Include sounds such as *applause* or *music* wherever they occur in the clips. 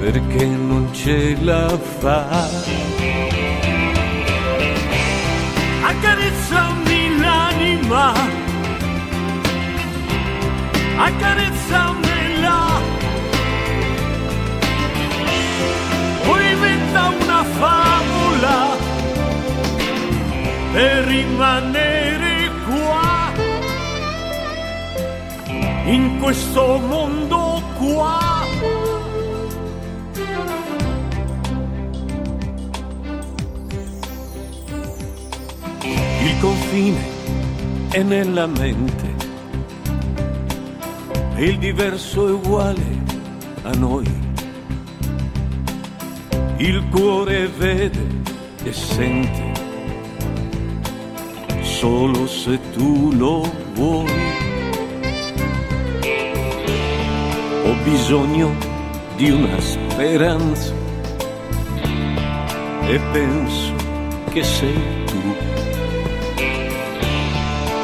perché non ce la fa. Accarezzami l'anima, accarezzamela, poi diventa una favola per rimanere qua, in questo mondo qua. Confine è nella mente e il diverso è uguale a noi. Il cuore vede e sente solo se tu lo vuoi. Ho bisogno di una speranza e penso che sei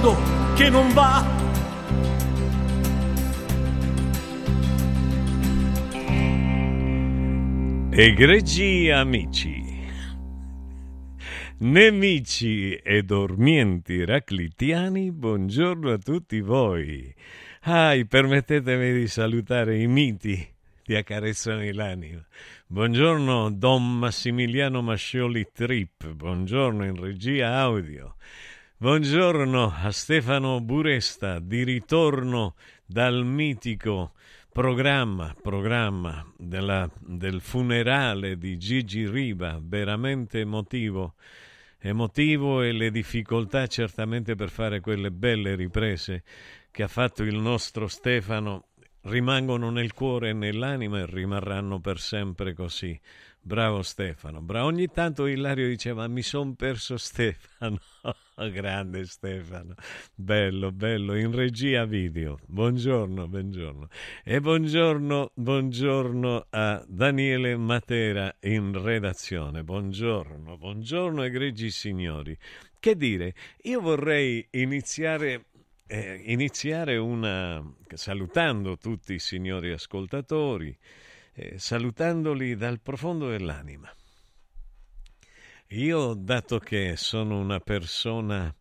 Mondo che non va. Egregi amici, nemici e dormienti raclitiani, buongiorno a tutti voi. Ah, permettetemi di salutare i miti di Accarezzami l'anima. Buongiorno Don Massimiliano Mascioli Trip, buongiorno in regia audio. Buongiorno a Stefano Buresta, di ritorno dal mitico programma, programma della, del funerale di Gigi Riva, veramente emotivo, emotivo e le difficoltà certamente per fare quelle belle riprese che ha fatto il nostro Stefano rimangono nel cuore e nell'anima e rimarranno per sempre così. Bravo Stefano, bravo. Ogni tanto Ilario diceva mi son perso Stefano. *laughs* *laughs* Grande Stefano, bello, bello, in regia video. Buongiorno, buongiorno. E buongiorno, buongiorno a Daniele Matera in redazione. Buongiorno, buongiorno egregi signori. Che dire, io vorrei iniziare eh, iniziare una, salutando tutti i signori ascoltatori, eh, salutandoli dal profondo dell'anima. Io, dato che sono una persona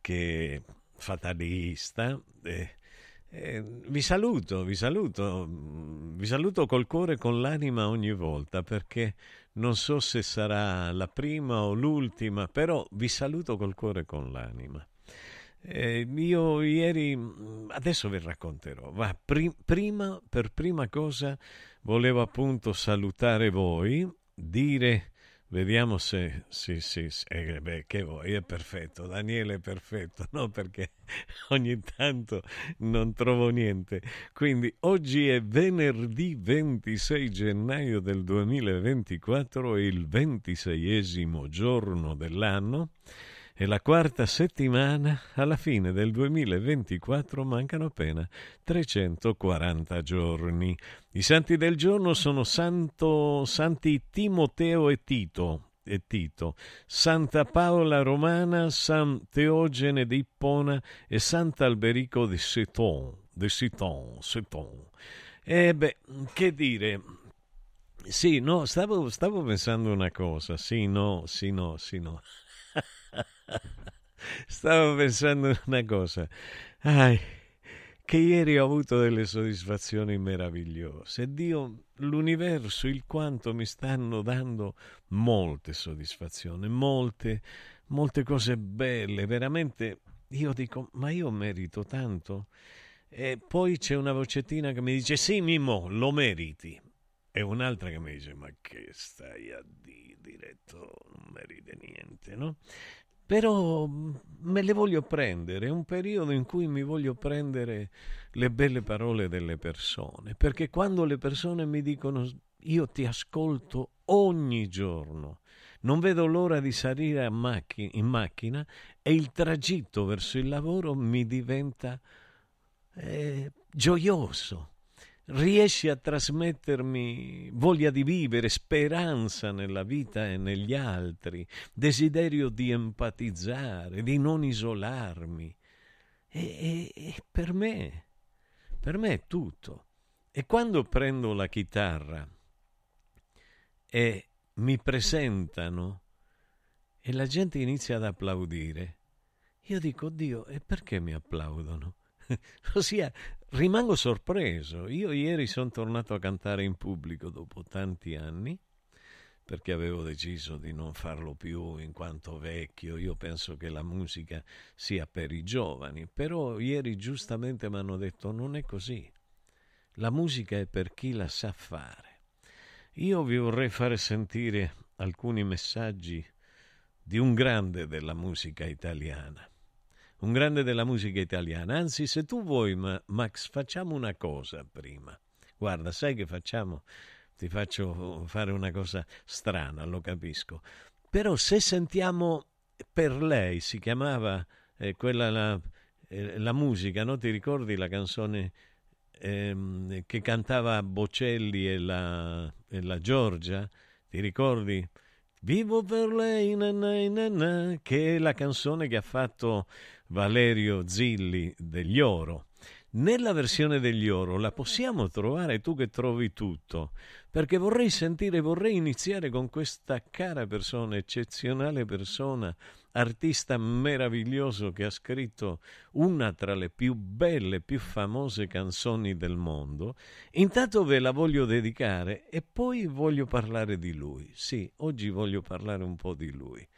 che fatalista, eh, eh, vi saluto, vi saluto, vi saluto col cuore e con l'anima ogni volta perché non so se sarà la prima o l'ultima, però vi saluto col cuore e con l'anima. Eh, io ieri, adesso vi racconterò, va, pri- prima, per prima cosa volevo appunto salutare voi, dire, vediamo se, sì, sì, sì eh, beh, che voi, è perfetto, Daniele è perfetto, *laughs* no perché ogni tanto non trovo niente. Quindi oggi è venerdì 26 gennaio del 2024, il ventiseiesimo giorno dell'anno è la quarta settimana, alla fine del 2024 mancano appena 340 giorni. I santi del giorno sono Santo, Santi Timoteo e Tito, e Tito, Santa Paola Romana, San Teogene di Ippona e Sant'Alberico di Seton, di Seton, Seton. E beh, che dire, sì, no, stavo, stavo pensando una cosa, sì, no, sì, no, sì, no. Stavo pensando una cosa. Ai, che ieri ho avuto delle soddisfazioni meravigliose. Dio, l'universo, il quanto mi stanno dando molte soddisfazioni, molte, molte cose belle. Veramente, io dico, ma io merito tanto. E poi c'è una vocettina che mi dice, sì, Mimmo, lo meriti. E un'altra che mi dice, ma che stai a dire, diretto, non meriti niente, no? Però mm, me le voglio prendere, è un periodo in cui mi voglio prendere le belle parole delle persone, perché quando le persone mi dicono io ti ascolto ogni giorno, non vedo l'ora di salire macchina, in macchina e il tragitto verso il lavoro mi diventa eh, gioioso riesci a trasmettermi voglia di vivere, speranza nella vita e negli altri, desiderio di empatizzare, di non isolarmi. E, e, e per me, per me è tutto. E quando prendo la chitarra e mi presentano e la gente inizia ad applaudire, io dico, Dio, e perché mi applaudono? *laughs* Ossia, rimango sorpreso. Io ieri sono tornato a cantare in pubblico dopo tanti anni perché avevo deciso di non farlo più in quanto vecchio. Io penso che la musica sia per i giovani, però ieri giustamente mi hanno detto non è così. La musica è per chi la sa fare. Io vi vorrei fare sentire alcuni messaggi di un grande della musica italiana un grande della musica italiana. Anzi, se tu vuoi, Max, facciamo una cosa prima. Guarda, sai che facciamo? Ti faccio fare una cosa strana, lo capisco. Però se sentiamo per lei, si chiamava eh, quella la, eh, la, musica, no? Ti ricordi la canzone ehm, che cantava Bocelli e la, e la Giorgia? Ti ricordi? Vivo per lei, na, na, na, che è la canzone che ha fatto Valerio Zilli degli Oro. Nella versione degli Oro la possiamo trovare tu che trovi tutto, perché vorrei sentire, vorrei iniziare con questa cara persona, eccezionale persona, artista meraviglioso che ha scritto una tra le più belle, più famose canzoni del mondo. Intanto ve la voglio dedicare e poi voglio parlare di lui. Sì, oggi voglio parlare un po' di lui.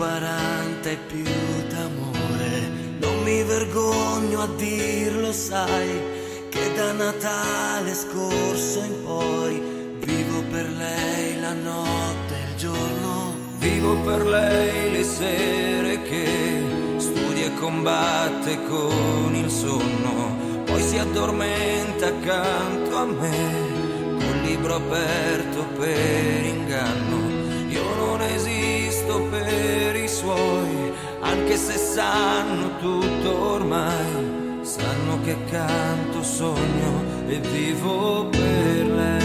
40 e più d'amore. Non mi vergogno a dirlo, sai, che da Natale scorso in poi vivo per lei la notte e il giorno. Vivo per lei le sere che studia e combatte con il sonno, poi si addormenta accanto a me col libro aperto per inganno. Non esisto per i suoi, anche se sanno tutto ormai. Sanno che canto, sogno e vivo per lei.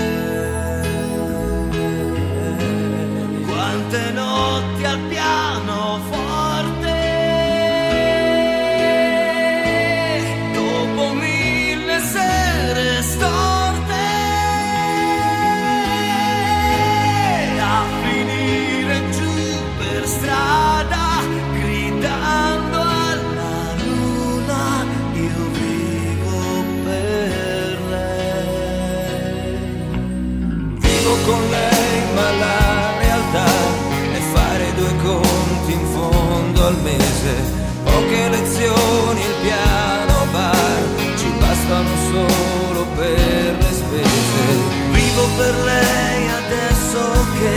Per lei adesso che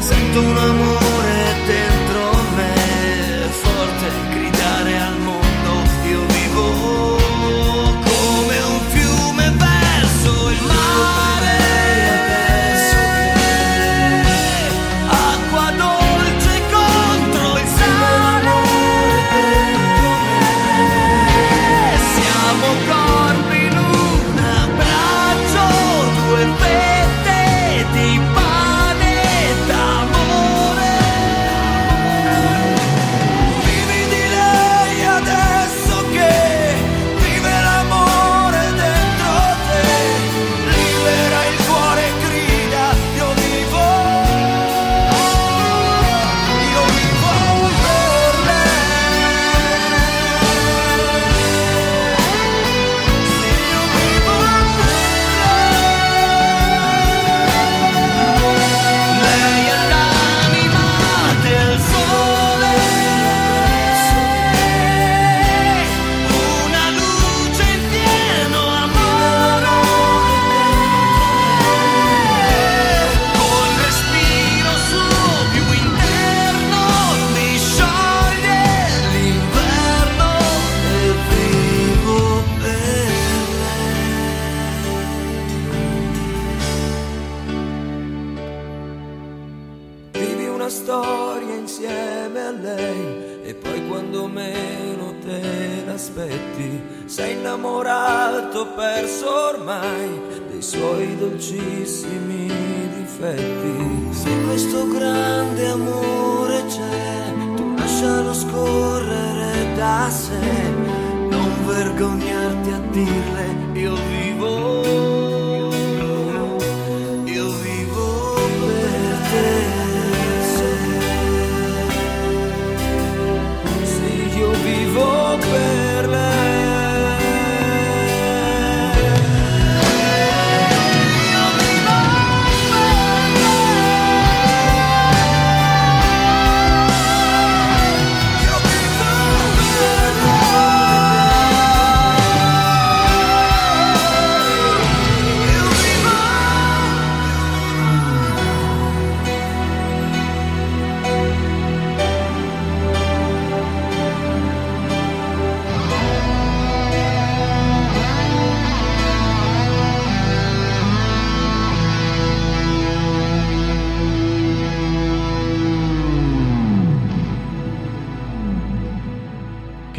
sento un amore perso ormai dei suoi dolcissimi difetti. Se questo grande amore c'è, tu lascialo scorrere da sé, non vergognarti a dirle, io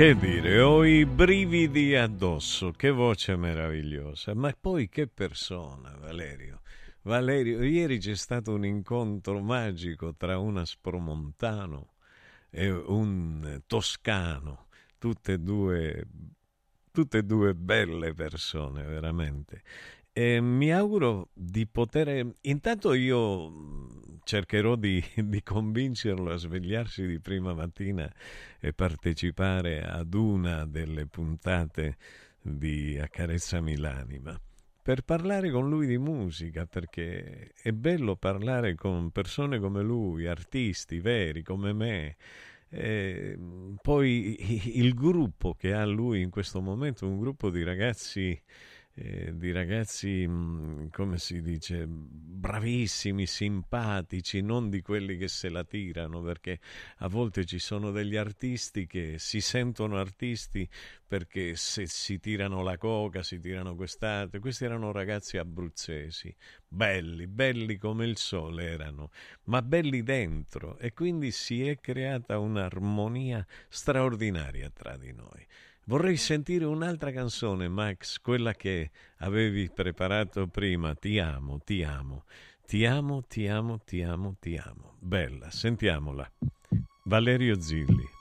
Che dire, ho i brividi addosso, che voce meravigliosa, ma poi che persona, Valerio. Valerio, ieri c'è stato un incontro magico tra un aspromontano e un toscano, tutte e due, tutte e due belle persone, veramente. E mi auguro di poter... Intanto io cercherò di, *laughs* di convincerlo a svegliarsi di prima mattina e partecipare ad una delle puntate di Accarezzami l'anima per parlare con lui di musica, perché è bello parlare con persone come lui, artisti veri come me. E poi il gruppo che ha lui in questo momento, un gruppo di ragazzi eh, di ragazzi, mm, come si dice, bravissimi, simpatici, non di quelli che se la tirano, perché a volte ci sono degli artisti che si sentono artisti perché se si tirano la coca, si tirano quest'altro. Questi erano ragazzi abruzzesi, belli, belli come il sole erano, ma belli dentro e quindi si è creata un'armonia straordinaria tra di noi. Vorrei sentire un'altra canzone, Max, quella che avevi preparato prima. Ti amo, ti amo, ti amo, ti amo, ti amo, ti amo. Bella, sentiamola. Valerio Zilli.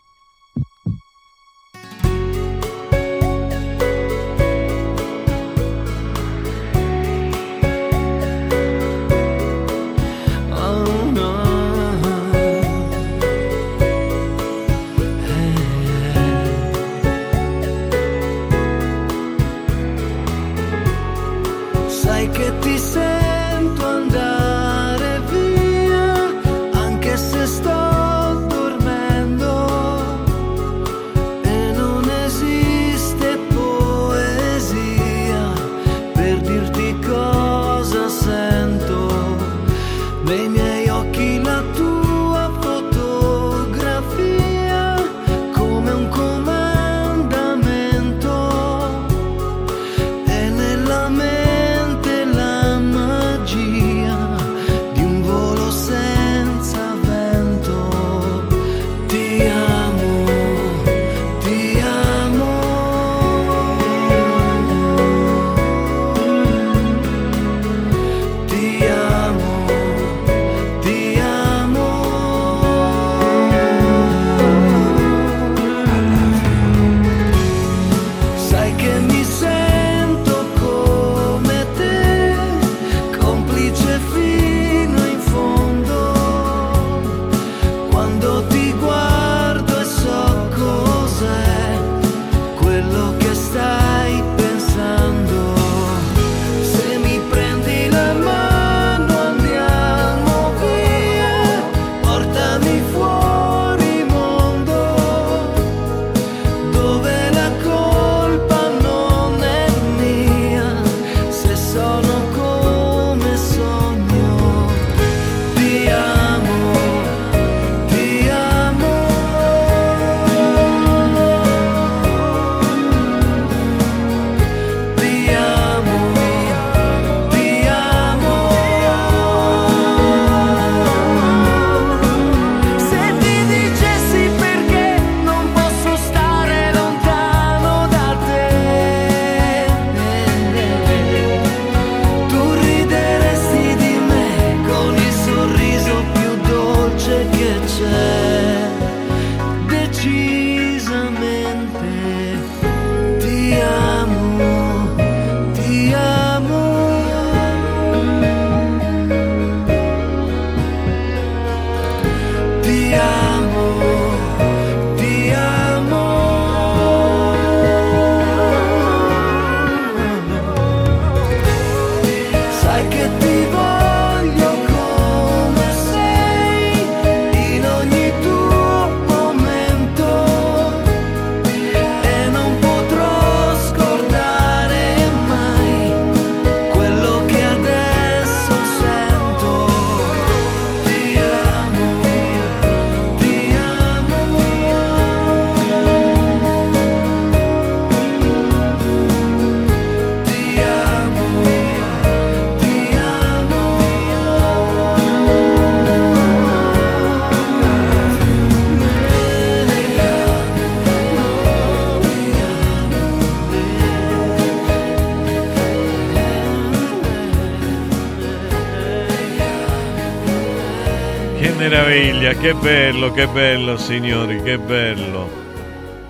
Meraviglia, che bello, che bello signori, che bello.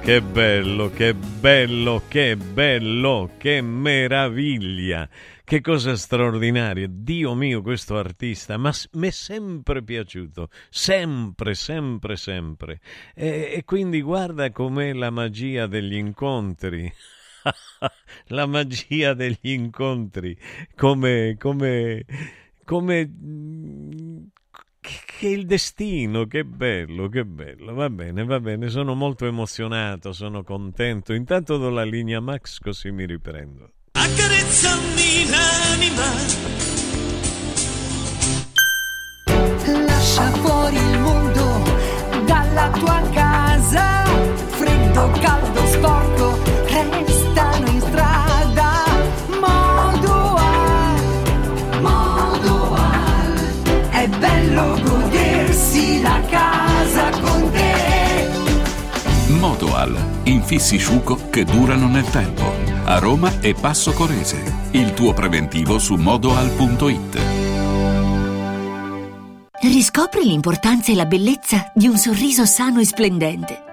Che bello, che bello, che bello, che meraviglia, che cosa straordinaria. Dio mio, questo artista, ma mi è sempre piaciuto, sempre, sempre, sempre. E, e quindi guarda com'è la magia degli incontri. *laughs* la magia degli incontri, come, come, come che il destino, che bello, che bello. Va bene, va bene, sono molto emozionato, sono contento. Intanto do la linea Max così mi riprendo. Accarezzami l'anima. Lascia fuori il mondo dalla tua casa, freddo, caldo, sporco, restano la casa con te. Modoal, infissi sciuco che durano nel tempo. A Roma e Passo Corese. Il tuo preventivo su modoal.it. Riscopri l'importanza e la bellezza di un sorriso sano e splendente.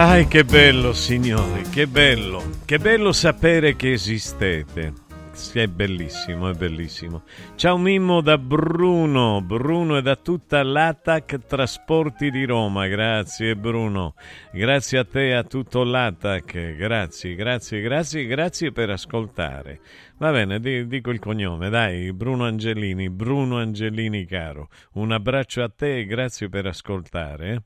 Ai, che bello, signori, che bello. Che bello sapere che esistete. Sì, è bellissimo, è bellissimo. Ciao Mimmo da Bruno, Bruno e da tutta l'ATAC Trasporti di Roma. Grazie Bruno, grazie a te e a tutto l'ATAC. Grazie, grazie, grazie, grazie per ascoltare. Va bene, di- dico il cognome, dai, Bruno Angelini, Bruno Angelini caro. Un abbraccio a te e grazie per ascoltare.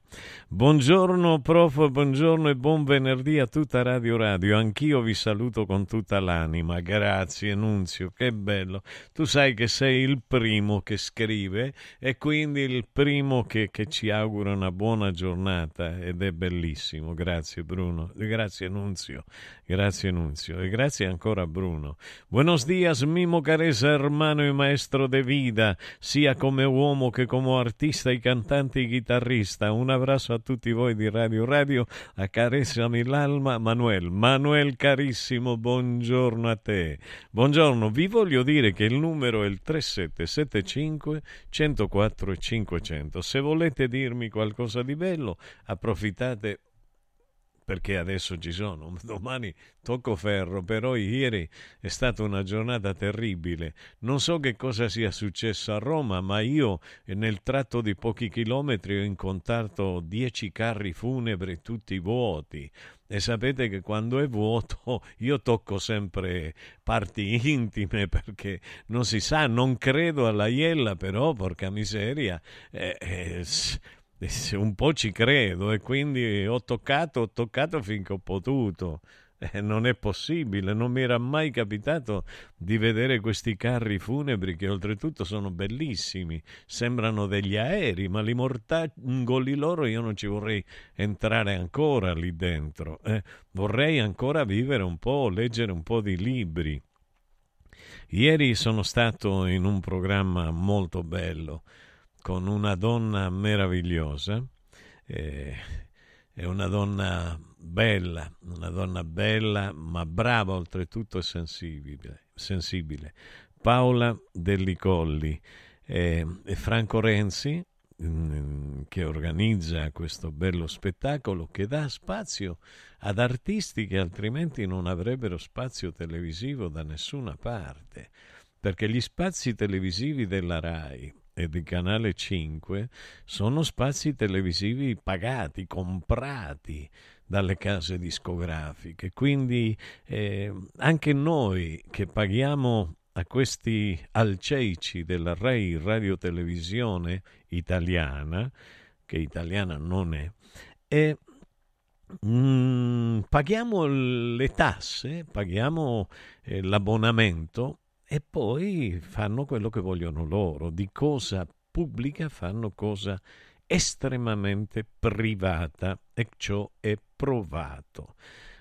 Buongiorno prof, buongiorno e buon venerdì a tutta Radio Radio. Anch'io vi saluto con tutta l'anima. Grazie, Nunzio, che bello. Tu sai che sei il primo che scrive e quindi il primo che, che ci augura una buona giornata ed è bellissimo. Grazie Bruno, grazie Nunzio, grazie Nunzio e grazie ancora Bruno. Buenos dias, Mimo Caresa, hermano y maestro de vida, sia come uomo che come artista e cantante e chitarrista. Un abbraccio a tutti voi di Radio Radio, accarezzami l'alma, Manuel. Manuel carissimo, buongiorno a te. Buongiorno, vi voglio dire che il numero è il 3775 104 500. Se volete dirmi qualcosa di bello, approfittate perché adesso ci sono, domani tocco ferro, però ieri è stata una giornata terribile. Non so che cosa sia successo a Roma, ma io nel tratto di pochi chilometri ho incontrato dieci carri funebri tutti vuoti. E sapete che quando è vuoto *laughs* io tocco sempre parti *laughs* intime perché non si sa, non credo alla iella, però porca miseria. Eh, eh, un po' ci credo e quindi ho toccato, ho toccato finché ho potuto. Eh, non è possibile, non mi era mai capitato di vedere questi carri funebri che oltretutto sono bellissimi, sembrano degli aerei, ma li mortangoli loro io non ci vorrei entrare ancora lì dentro. Eh, vorrei ancora vivere un po', leggere un po' di libri. Ieri sono stato in un programma molto bello con una donna meravigliosa, eh, è una donna bella, una donna bella ma brava oltretutto e sensibile, sensibile. Paola Dellicolli eh, e Franco Renzi mm, che organizza questo bello spettacolo che dà spazio ad artisti che altrimenti non avrebbero spazio televisivo da nessuna parte, perché gli spazi televisivi della RAI e di Canale 5 sono spazi televisivi pagati, comprati dalle case discografiche. Quindi eh, anche noi che paghiamo a questi alceici della Rai Radio Televisione italiana, che italiana non è, e mm, paghiamo le tasse, paghiamo eh, l'abbonamento e poi fanno quello che vogliono loro, di cosa pubblica fanno cosa estremamente privata e ciò è provato.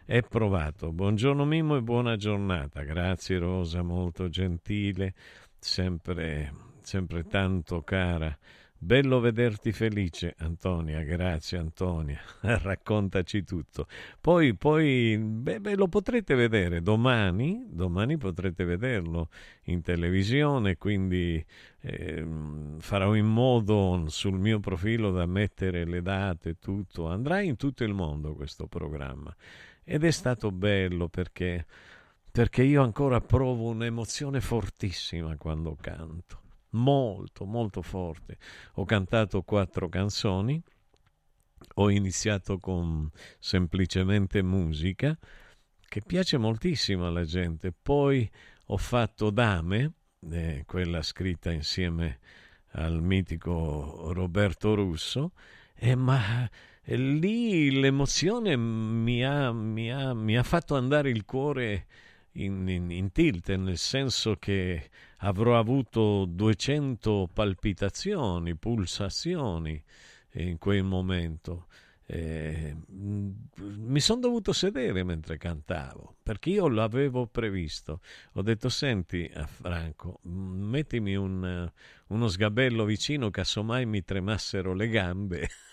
È provato. Buongiorno Mimo e buona giornata. Grazie Rosa, molto gentile, sempre, sempre tanto cara. Bello vederti felice, Antonia. Grazie, Antonia. *laughs* Raccontaci tutto. Poi, poi beh, beh, lo potrete vedere domani. Domani potrete vederlo in televisione. Quindi eh, farò in modo sul mio profilo da mettere le date, tutto. Andrà in tutto il mondo questo programma. Ed è stato bello perché, perché io ancora provo un'emozione fortissima quando canto molto molto forte. Ho cantato quattro canzoni, ho iniziato con semplicemente musica che piace moltissimo alla gente, poi ho fatto Dame, eh, quella scritta insieme al mitico Roberto Russo, eh, ma lì l'emozione mi ha, mi, ha, mi ha, fatto andare il cuore in, in, in tilt, nel senso che avrò avuto 200 palpitazioni, pulsazioni in quel momento. Eh, mi sono dovuto sedere mentre cantavo perché io l'avevo previsto. Ho detto: Senti, a Franco, mettimi un, uno sgabello vicino, casomai mi tremassero le gambe. *laughs*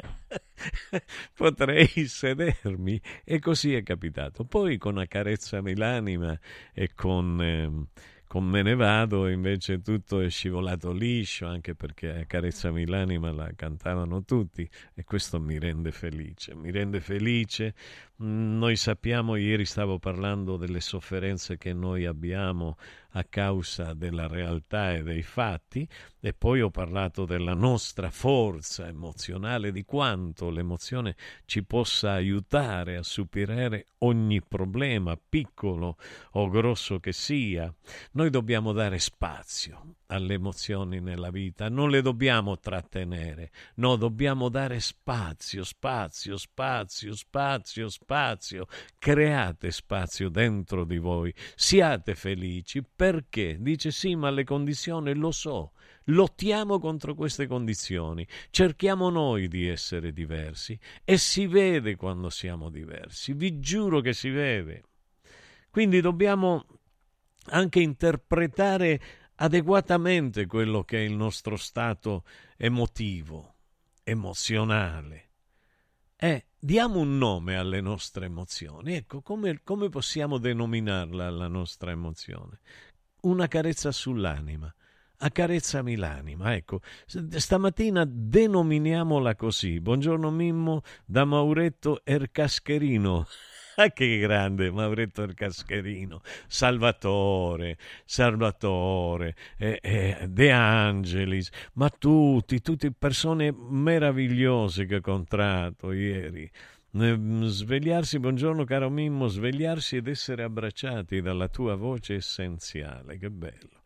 *laughs* potrei sedermi e così è capitato. Poi con accarezzami l'anima e con eh, con Me ne vado invece tutto è scivolato liscio anche perché Accarezzami l'anima la cantavano tutti e questo mi rende felice, mi rende felice. Noi sappiamo, ieri stavo parlando delle sofferenze che noi abbiamo a causa della realtà e dei fatti e poi ho parlato della nostra forza emozionale, di quanto l'emozione ci possa aiutare a superare ogni problema, piccolo o grosso che sia. Noi dobbiamo dare spazio alle emozioni nella vita, non le dobbiamo trattenere, no, dobbiamo dare spazio, spazio, spazio, spazio, spazio. Create spazio dentro di voi, siate felici perché dice sì, ma le condizioni lo so. Lottiamo contro queste condizioni, cerchiamo noi di essere diversi e si vede quando siamo diversi, vi giuro che si vede. Quindi dobbiamo anche interpretare adeguatamente quello che è il nostro stato emotivo, emozionale. E diamo un nome alle nostre emozioni. Ecco, come, come possiamo denominarla la nostra emozione? Una carezza sull'anima accarezzami l'anima. Ecco, stamattina denominiamola così. Buongiorno Mimmo da Mauretto Ercascherino. Ah, che grande Mauretto Ercascherino, Salvatore, Salvatore, eh, eh, De Angelis, ma tutti, tutte persone meravigliose che ho incontrato ieri. Mm, svegliarsi, buongiorno caro Mimmo, svegliarsi ed essere abbracciati dalla tua voce essenziale, che bello.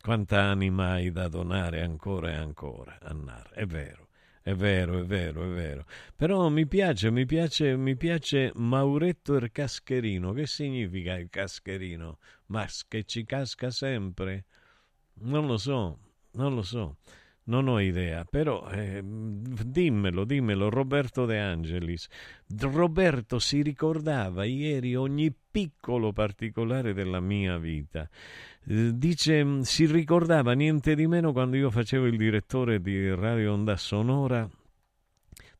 Quanta anima hai da donare ancora e ancora, Annar. È vero, è vero, è vero, è vero. Però mi piace, mi piace, mi piace Mauretto il cascherino. Che significa il cascherino? Ma che ci casca sempre? Non lo so, non lo so. Non ho idea, però eh, dimmelo, dimmelo, Roberto De Angelis. Roberto si ricordava ieri ogni piccolo particolare della mia vita. Eh, dice, si ricordava niente di meno quando io facevo il direttore di Radio Onda Sonora,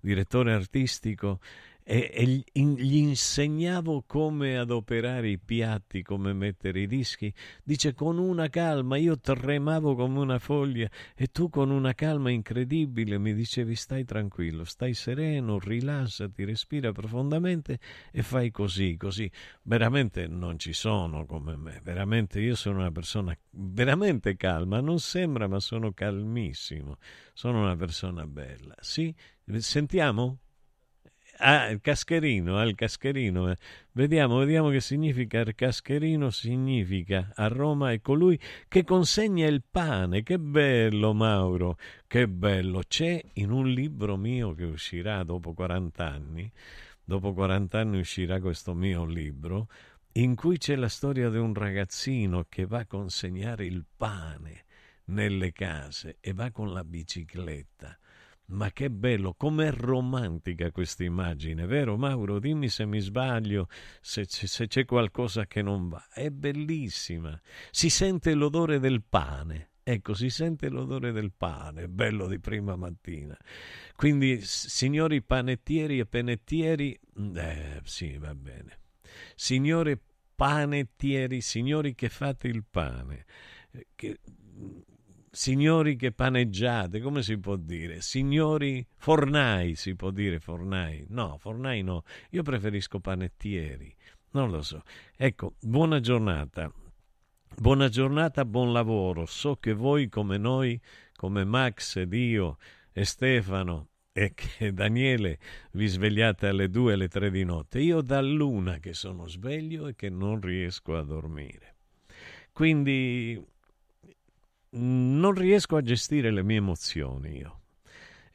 direttore artistico, e, e gli insegnavo come adoperare i piatti, come mettere i dischi. Dice con una calma, io tremavo come una foglia e tu con una calma incredibile mi dicevi stai tranquillo, stai sereno, rilassati, respira profondamente e fai così, così. Veramente non ci sono come me, veramente io sono una persona veramente calma, non sembra ma sono calmissimo, sono una persona bella. Sì? Sentiamo? Ah, il cascherino, ah, il cascherino. Eh. Vediamo, vediamo che significa il cascherino. Significa a Roma è colui che consegna il pane. Che bello, Mauro, che bello. C'è in un libro mio che uscirà dopo 40 anni. Dopo 40 anni uscirà questo mio libro in cui c'è la storia di un ragazzino che va a consegnare il pane nelle case e va con la bicicletta ma che bello, com'è romantica questa immagine, vero Mauro? Dimmi se mi sbaglio, se, se c'è qualcosa che non va. È bellissima. Si sente l'odore del pane. Ecco, si sente l'odore del pane, bello di prima mattina. Quindi, signori panettieri e penettieri, eh, sì, va bene. Signore panettieri, signori che fate il pane, eh, che signori che paneggiate, come si può dire? Signori fornai, si può dire fornai? No, fornai no, io preferisco panettieri, non lo so. Ecco, buona giornata. Buona giornata, buon lavoro. So che voi come noi, come Max ed io e Stefano e che Daniele vi svegliate alle due e alle tre di notte. Io dall'una che sono sveglio e che non riesco a dormire. Quindi non riesco a gestire le mie emozioni io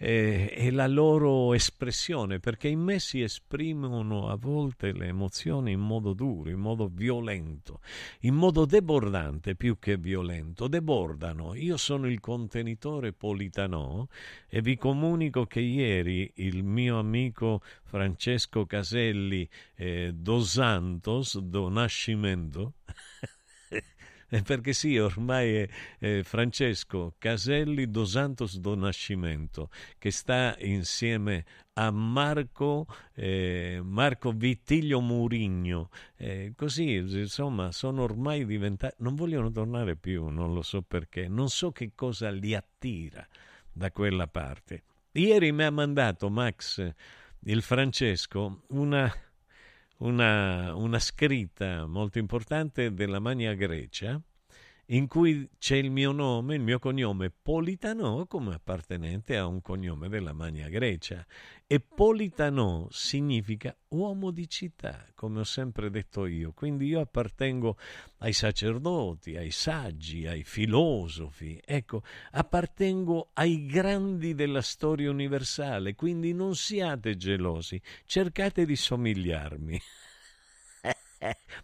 e, e, la loro espressione, perché in me si esprimono a volte le emozioni in modo duro, in modo violento, in modo debordante più che violento, debordano. Io sono il contenitore Politano e vi comunico che ieri il mio amico Francesco Caselli eh, Dos Santos do Nascimento *laughs* *laughs* perché sì, ormai è eh, Francesco Caselli dos Santos do Nascimento, che sta insieme a Marco, eh, Marco Vittiglio Murigno. Eh, così, insomma, sono ormai diventati... non vogliono tornare più, non lo so perché, non so che cosa li attira da quella parte. Ieri mi ha mandato Max, il Francesco, una una, una scritta molto importante della Magna Grecia in cui c'è il mio nome, il mio cognome Politano come appartenente a un cognome della Magna Grecia e Politano significa uomo di città, come ho sempre detto io. Quindi io appartengo ai sacerdoti, ai saggi, ai filosofi, ecco, appartengo ai grandi della storia universale, quindi non siate gelosi, cercate di somigliarmi. *laughs*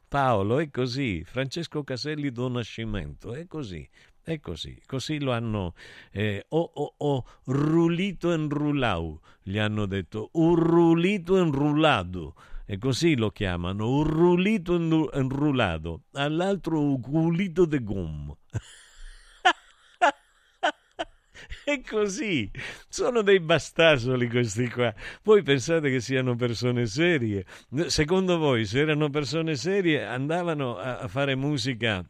Paolo è così, Francesco Caselli do Nascimento è così, è così, così lo hanno, eh, o, o, o rulito en rulau, gli hanno detto, un rulito en rulado, e così lo chiamano, un rulito en rulado, all'altro un culito de gom. *laughs* È così, sono dei bastasoli questi qua. Voi pensate che siano persone serie? Secondo voi, se erano persone serie, andavano a fare musica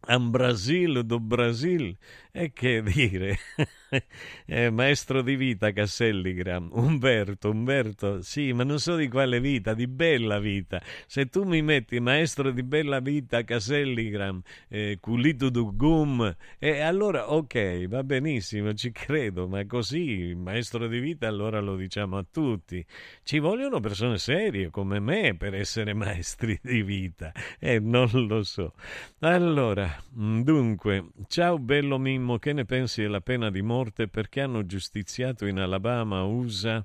a Brasil do Brasil e che dire *laughs* *laughs* eh, maestro di vita Casselligram *laughs* Umberto Umberto sì ma non so di quale vita di bella vita. Se tu mi metti maestro di bella vita Casselligram eh, culito du gum eh, allora ok va benissimo ci credo ma così maestro di vita allora lo diciamo a tutti. Ci vogliono persone serie come me per essere maestri di vita eh non lo so. Allora dunque ciao bello Mimmo, che ne pensi? Della pena di morte perché hanno giustiziato in Alabama, USA,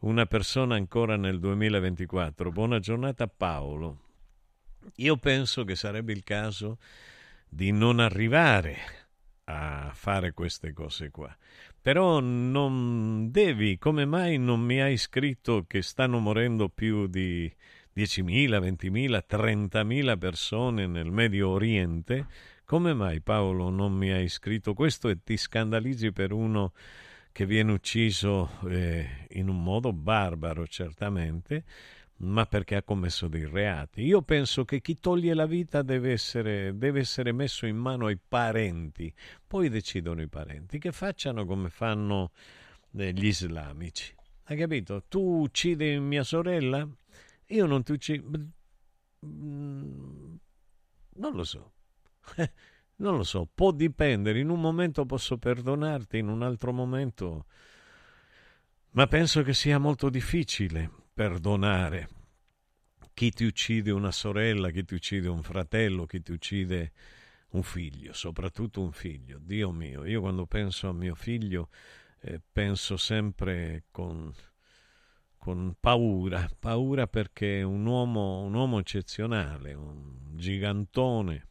una persona ancora nel 2024? Buona giornata Paolo. Io penso che sarebbe il caso di non arrivare a fare queste cose qua. Però non devi, come mai non mi hai scritto che stanno morendo più di 10.000, 20.000, 30.000 persone nel Medio Oriente? Come mai Paolo non mi hai scritto questo e ti scandalizzi per uno che viene ucciso eh, in un modo barbaro, certamente, ma perché ha commesso dei reati? Io penso che chi toglie la vita deve essere, deve essere messo in mano ai parenti, poi decidono i parenti, che facciano come fanno eh, gli islamici. Hai capito? Tu uccidi mia sorella? Io non ti uccido. Mm, non lo so. *laughs* non lo so, può dipendere, in un momento posso perdonarti, in un altro momento... Ma penso che sia molto difficile perdonare chi ti uccide una sorella, chi ti uccide un fratello, chi ti uccide un figlio, soprattutto un figlio. Dio mio, io quando penso a mio figlio eh, penso sempre con, con paura, paura perché è un uomo, un uomo eccezionale, un gigantone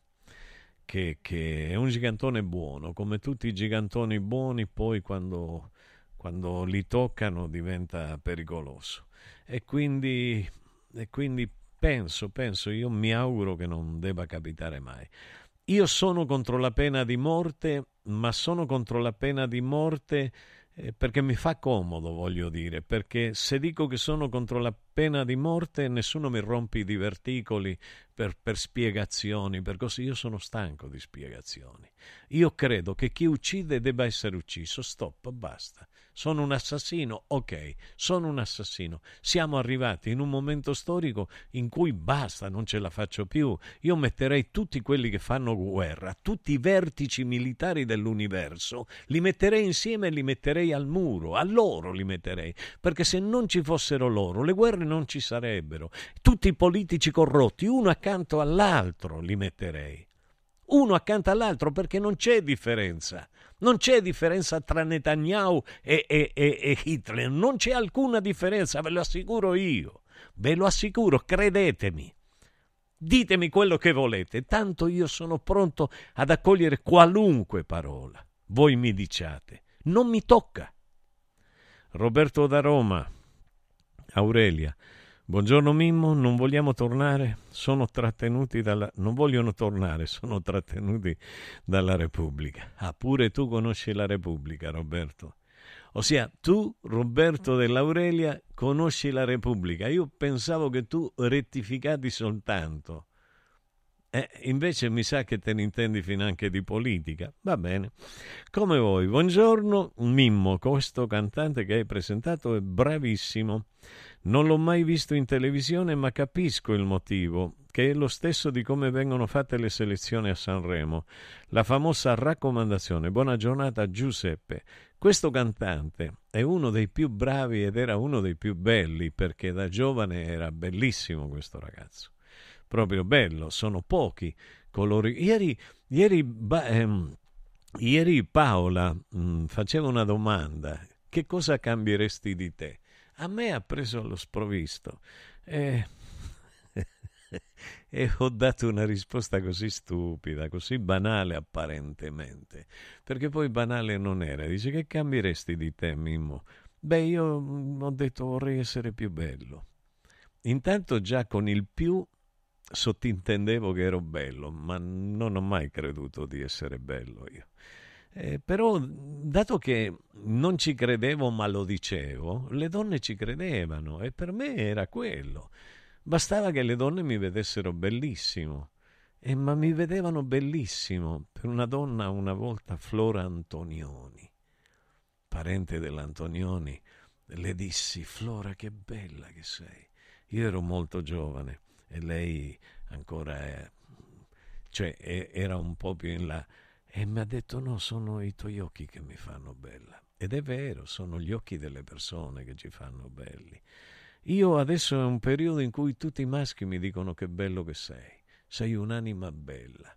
che, che, è un gigantone buono, come tutti i gigantoni buoni, poi quando, quando li toccano diventa pericoloso. E quindi, e quindi penso, penso, io mi auguro che non debba capitare mai. Io sono contro la pena di morte, ma sono contro la pena di morte eh, perché mi fa comodo, voglio dire, perché se dico che sono contro la pena di morte nessuno mi rompe i diverticoli per, per, spiegazioni, per così io sono stanco di spiegazioni. Io credo che chi uccide debba essere ucciso, stop, basta. Sono un assassino, ok, sono un assassino. Siamo arrivati in un momento storico in cui basta, non ce la faccio più. Io metterei tutti quelli che fanno guerra, tutti i vertici militari dell'universo, li metterei insieme e li metterei al muro, a loro li metterei, perché se non ci fossero loro, le guerre non ci sarebbero. Tutti i politici corrotti, uno accanto all'altro, li metterei. Uno accanto all'altro perché non c'è differenza. Non c'è differenza tra Netanyahu e, e, e, e Hitler, non c'è alcuna differenza, ve lo assicuro io. Ve lo assicuro, credetemi. Ditemi quello che volete, tanto io sono pronto ad accogliere qualunque parola. Voi mi diciate, non mi tocca. Roberto da Roma, Aurelia. Buongiorno Mimmo, non vogliamo tornare? Sono trattenuti dalla... non vogliono tornare, sono trattenuti dalla Repubblica. Ah, pure tu conosci la Repubblica, Roberto. Ossia, tu, Roberto dell'Aurelia, conosci la Repubblica. Io pensavo che tu rettificati soltanto. Eh, invece mi sa che te ne intendi finanche di politica. Va bene. Come vuoi. Buongiorno, Mimmo, questo cantante che hai presentato è bravissimo. Non l'ho mai visto in televisione, ma capisco il motivo, che è lo stesso di come vengono fatte le selezioni a Sanremo. La famosa raccomandazione. Buona giornata Giuseppe. Questo cantante è uno dei più bravi ed era uno dei più belli perché da giovane era bellissimo questo ragazzo proprio bello, sono pochi colori. Ieri, ieri, ehm, ieri Paola mh, mm, faceva una domanda, che cosa cambieresti di te? A me ha preso allo sprovvisto e, *laughs* e ho dato una risposta così stupida, così banale apparentemente, perché poi banale non era. Dice che cambieresti di te, Mimmo? Beh, io mm, ho detto vorrei essere più bello. Intanto già con il più sottintendevo che ero bello, ma non ho mai creduto di essere bello io. Eh, però, dato che non ci credevo ma lo dicevo, le donne ci credevano e per me era quello. Bastava che le donne mi vedessero bellissimo. Eh, ma mi vedevano bellissimo. Per una donna una volta Flora Antonioni, parente dell'Antonioni, le dissi Flora che bella che sei. Io ero molto giovane e lei ancora è, cioè, è, era un po' più in là e mi ha detto no, sono i tuoi occhi che mi fanno bella. Ed è vero, sono gli occhi delle persone che ci fanno belli. Io adesso è un periodo in cui tutti i maschi mi dicono che bello che sei, sei un'anima bella,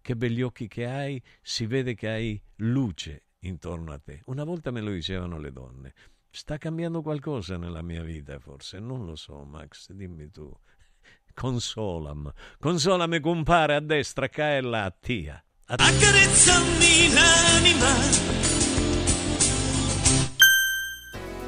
che belli occhi che hai, si vede che hai luce intorno a te. Una volta me lo dicevano le donne. Sta cambiando qualcosa nella mia vita, forse? Non lo so, Max, dimmi tu. *laughs* Consolam. Consolami, compare, a destra, caella, tia. Accarezzami l'anima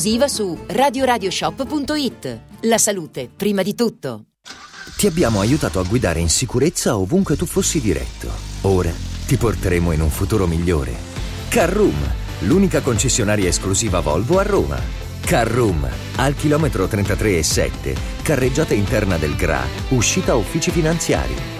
esclusiva su radioradioshop.it. La salute, prima di tutto. Ti abbiamo aiutato a guidare in sicurezza ovunque tu fossi diretto. Ora ti porteremo in un futuro migliore. Carroom, l'unica concessionaria esclusiva Volvo a Roma. Carroom, al chilometro 33 e 7, carreggiata interna del GRA, uscita uffici finanziari.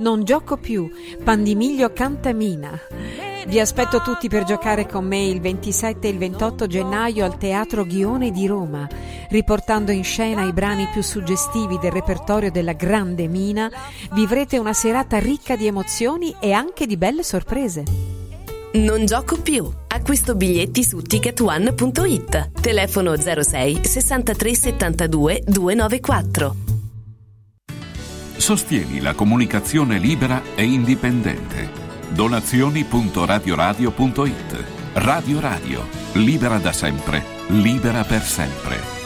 Non gioco più. Pandimiglio Cantamina. Vi aspetto tutti per giocare con me il 27 e il 28 gennaio al Teatro Ghione di Roma, riportando in scena i brani più suggestivi del repertorio della Grande Mina. Vivrete una serata ricca di emozioni e anche di belle sorprese. Non gioco più. Acquisto biglietti su ticketone.it. Telefono 06 63 72 294. Sostieni la comunicazione libera e indipendente. Donazioni.radioradio.it Radio Radio, libera da sempre, libera per sempre.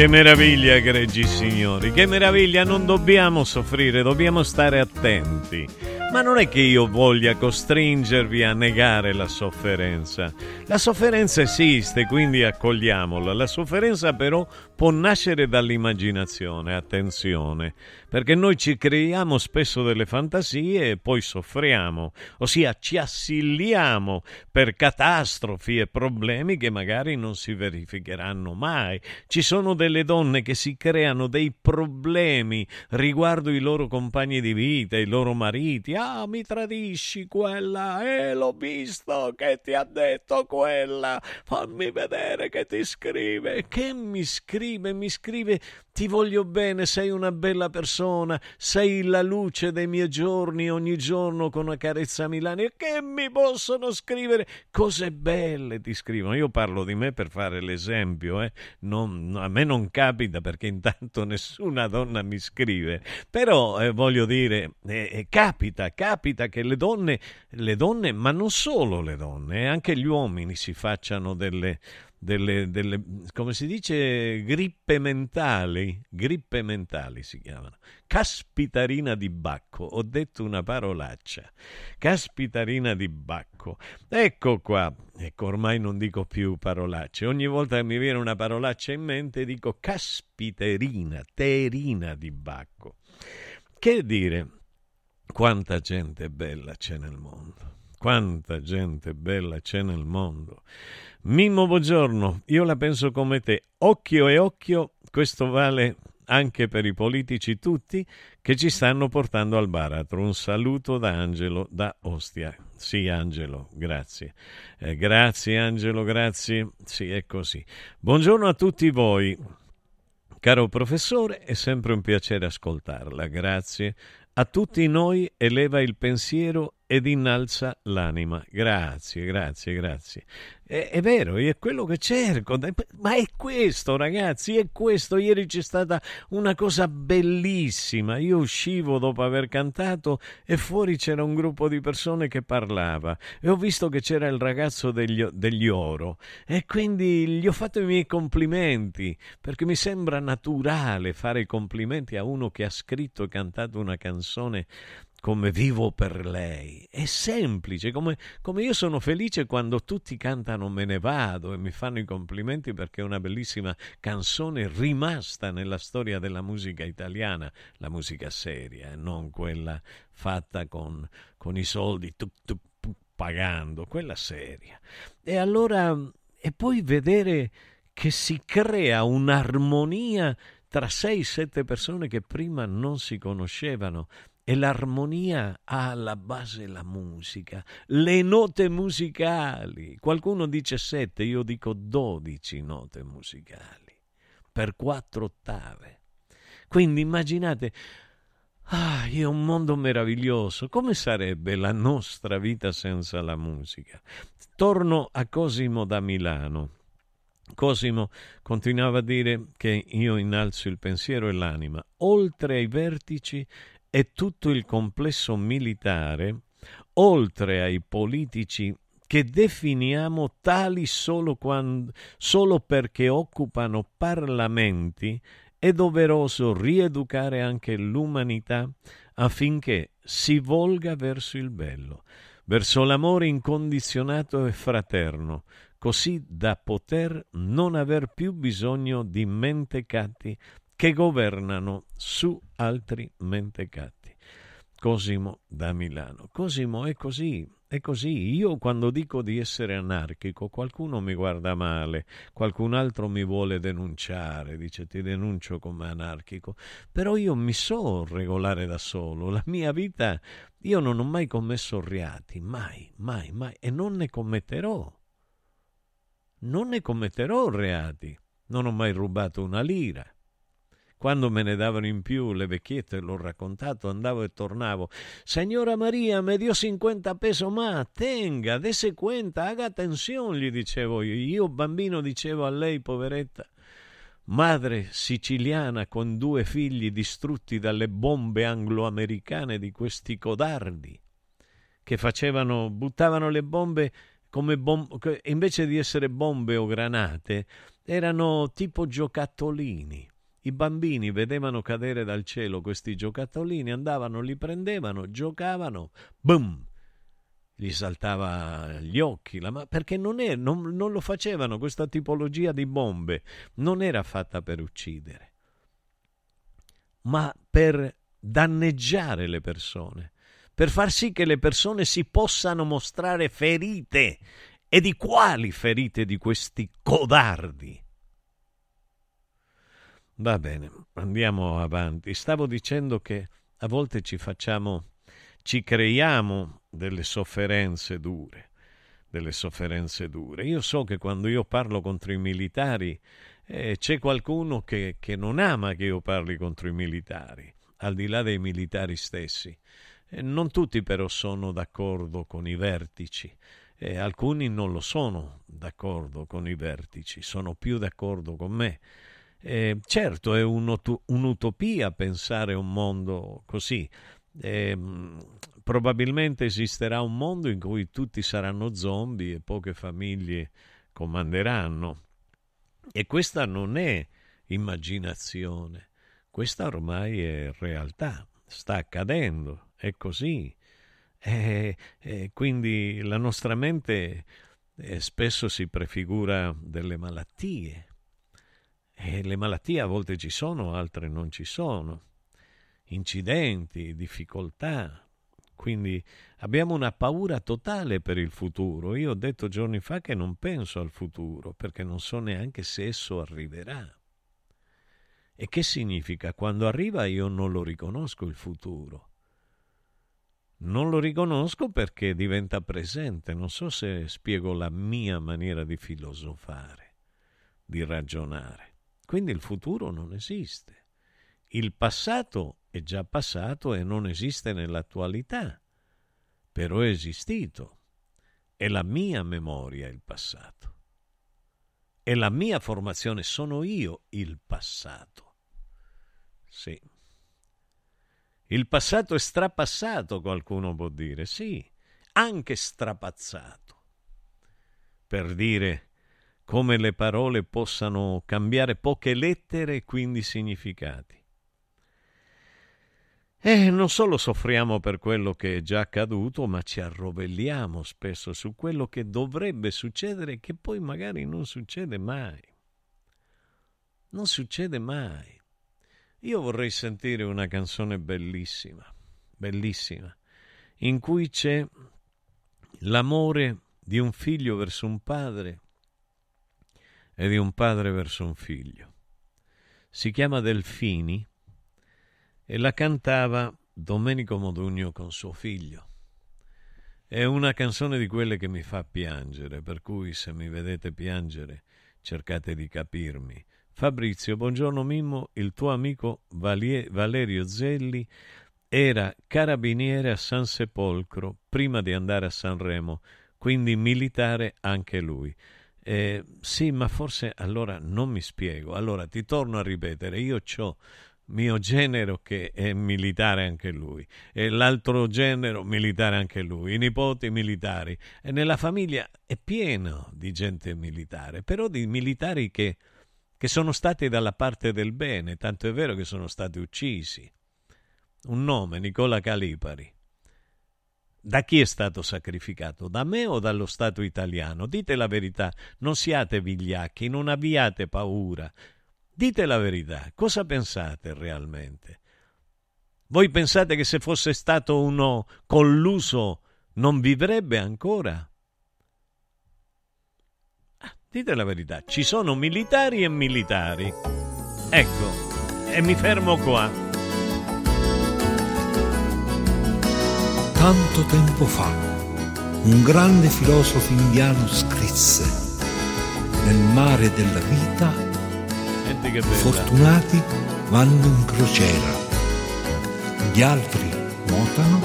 Che meraviglia, egregi signori, che meraviglia, non dobbiamo soffrire, dobbiamo stare attenti. Ma non è che io voglia costringervi a negare la sofferenza. La sofferenza esiste, quindi accogliamola. La sofferenza però può nascere dall'immaginazione, attenzione, perché noi ci creiamo spesso delle fantasie e poi soffriamo, ossia ci assilliamo per catastrofi e problemi che magari non si verificheranno mai. Ci sono delle donne che si creano dei problemi riguardo i loro compagni di vita, i loro mariti. Ah, mi tradisci quella, eh, l'ho visto che ti ha detto quella, fammi vedere che ti scrive, che mi scrive, mi scrive ti voglio bene, sei una bella persona, sei la luce dei miei giorni, ogni giorno con una carezza a Milano. Che mi possono scrivere cose belle, ti scrivono. Io parlo di me per fare l'esempio, eh. non, a me non capita perché intanto nessuna donna mi scrive, però eh, voglio dire, eh, eh capita, capita che le donne, le donne, ma non solo le donne, eh, anche gli uomini si facciano delle delle, delle, come si dice, grippe mentali, grippe mentali si chiamano. Caspitarina di Bacco, ho detto una parolaccia. Caspitarina di Bacco. Ecco qua. Ecco, ormai non dico più parolacce. Ogni volta che mi viene una parolaccia in mente dico caspiterina, terina di Bacco. Che dire? Quanta gente bella c'è nel mondo. Quanta gente bella c'è nel mondo. Mimmo, buongiorno. Io la penso come te. Occhio e occhio, questo vale anche per i politici tutti che ci stanno portando al baratro. Un saluto da Angelo da Ostia. Sì, Angelo, grazie. Eh, grazie, Angelo, grazie. Sì, è così. Buongiorno a tutti voi. Caro professore, è sempre un piacere ascoltarla. Grazie. A tutti noi eleva il pensiero ed innalza l'anima. Grazie, grazie, grazie. È, è, vero, è quello che cerco, ma è questo ragazzi, è questo. Ieri c'è stata una cosa bellissima. Io uscivo dopo aver cantato e fuori c'era un gruppo di persone che parlava e ho visto che c'era il ragazzo degli, degli oro e quindi gli ho fatto i miei complimenti perché mi sembra naturale fare i complimenti a uno che ha scritto e cantato una canzone come vivo per lei. È semplice, come, come, io sono felice quando tutti cantano Me ne vado e mi fanno i complimenti perché è una bellissima canzone rimasta nella storia della musica italiana, la musica seria, non quella fatta con, con i soldi tup, tup, pagando, quella seria. E allora, e poi vedere che si crea un'armonia tra sei, sette persone che prima non si conoscevano e l'armonia ha alla base la musica, le note musicali. Qualcuno dice sette, io dico dodici note musicali per quattro ottave. Quindi immaginate, ah, è un mondo meraviglioso. Come sarebbe la nostra vita senza la musica? Torno a Cosimo da Milano. Cosimo continuava a dire che io innalzo il pensiero e l'anima oltre ai vertici e tutto il complesso militare, oltre ai politici che definiamo tali solo, quando, solo perché occupano parlamenti, è doveroso rieducare anche l'umanità affinché si volga verso il bello, verso l'amore incondizionato e fraterno, così da poter non aver più bisogno di mentecatti che governano su altri mentecatti. Cosimo da Milano. Cosimo è così, è così. Io quando dico di essere anarchico, qualcuno mi guarda male, qualcun altro mi vuole denunciare, dice ti denuncio come anarchico. Però io mi so regolare da solo. La mia vita, io non ho mai commesso reati, mai, mai, mai, e non ne commetterò. Non ne commetterò reati. Non ho mai rubato una lira quando me ne davano in più le vecchiette, l'ho raccontato, andavo e tornavo. Signora Maria, me dio 50 peso ma, tenga, dese cuenta, haga attenzione, gli dicevo io. Io bambino dicevo a lei, poveretta, madre siciliana con due figli distrutti dalle bombe anglo-americane di questi codardi che facevano, buttavano le bombe come bombe, invece di essere bombe o granate, erano tipo giocattolini. I bambini vedevano cadere dal cielo questi giocattolini, andavano, li prendevano, giocavano, boom! Gli saltava gli occhi, ma- perché non, è, non, non lo facevano, questa tipologia di bombe non era fatta per uccidere, ma per danneggiare le persone, per far sì che le persone si possano mostrare ferite. E di quali ferite di questi codardi? Va bene, andiamo avanti. Stavo dicendo che a volte ci facciamo, ci creiamo delle sofferenze dure, delle sofferenze dure. Io so che quando io parlo contro i militari eh, c'è qualcuno che, che, non ama che io parli contro i militari, al di là dei militari stessi. Eh, non tutti però sono d'accordo con i vertici. Eh, alcuni non lo sono d'accordo con i vertici, sono più d'accordo con me eh, certo è un'utopia pensare un mondo così. Eh, probabilmente esisterà un mondo in cui tutti saranno zombie e poche famiglie comanderanno. E questa non è immaginazione, questa ormai è realtà, sta accadendo, è così. E, e quindi la nostra mente eh, spesso si prefigura delle malattie, e le malattie a volte ci sono, altre non ci sono. Incidenti, difficoltà. Quindi abbiamo una paura totale per il futuro. Io ho detto giorni fa che non penso al futuro perché non so neanche se esso arriverà. E che significa? Quando arriva io non lo riconosco il futuro. Non lo riconosco perché diventa presente. Non so se spiego la mia maniera di filosofare, di ragionare. Quindi il futuro non esiste. Il passato è già passato e non esiste nell'attualità, però è esistito. È la mia memoria il passato. È la mia formazione, sono io il passato. Sì. Il passato è strapassato, qualcuno può dire, sì, anche strapazzato. Per dire come le parole possano cambiare poche lettere e quindi significati. E non solo soffriamo per quello che è già accaduto, ma ci arrovelliamo spesso su quello che dovrebbe succedere e che poi magari non succede mai. Non succede mai. Io vorrei sentire una canzone bellissima, bellissima, in cui c'è l'amore di un figlio verso un padre e di un padre verso un figlio. Si chiama Delfini e la cantava Domenico Modugno con suo figlio. È una canzone di quelle che mi fa piangere, per cui se mi vedete piangere cercate di capirmi. Fabrizio, buongiorno Mimmo, il tuo amico Valerio Zelli era carabiniere a San Sepolcro prima di andare a Sanremo, quindi militare anche lui. Eh, sì, ma forse allora non mi spiego. Allora ti torno a ripetere, io ho mio genero che è militare anche lui e l'altro genero militare anche lui, i nipoti militari e nella famiglia è pieno di gente militare, però di militari che, che sono stati dalla parte del bene, tanto è vero che sono stati uccisi. Un nome, Nicola Calipari. Da chi è stato sacrificato? Da me o dallo Stato italiano? Dite la verità, non siate vigliacchi, non abbiate paura. Dite la verità, cosa pensate realmente? Voi pensate che se fosse stato uno colluso non vivrebbe ancora? Ah, dite la verità, ci sono militari e militari. Ecco, e mi fermo qua. Tanto tempo fa, un grande filosofo indiano scrisse, nel mare della vita Fortunati vanno in crociera, gli altri nuotano,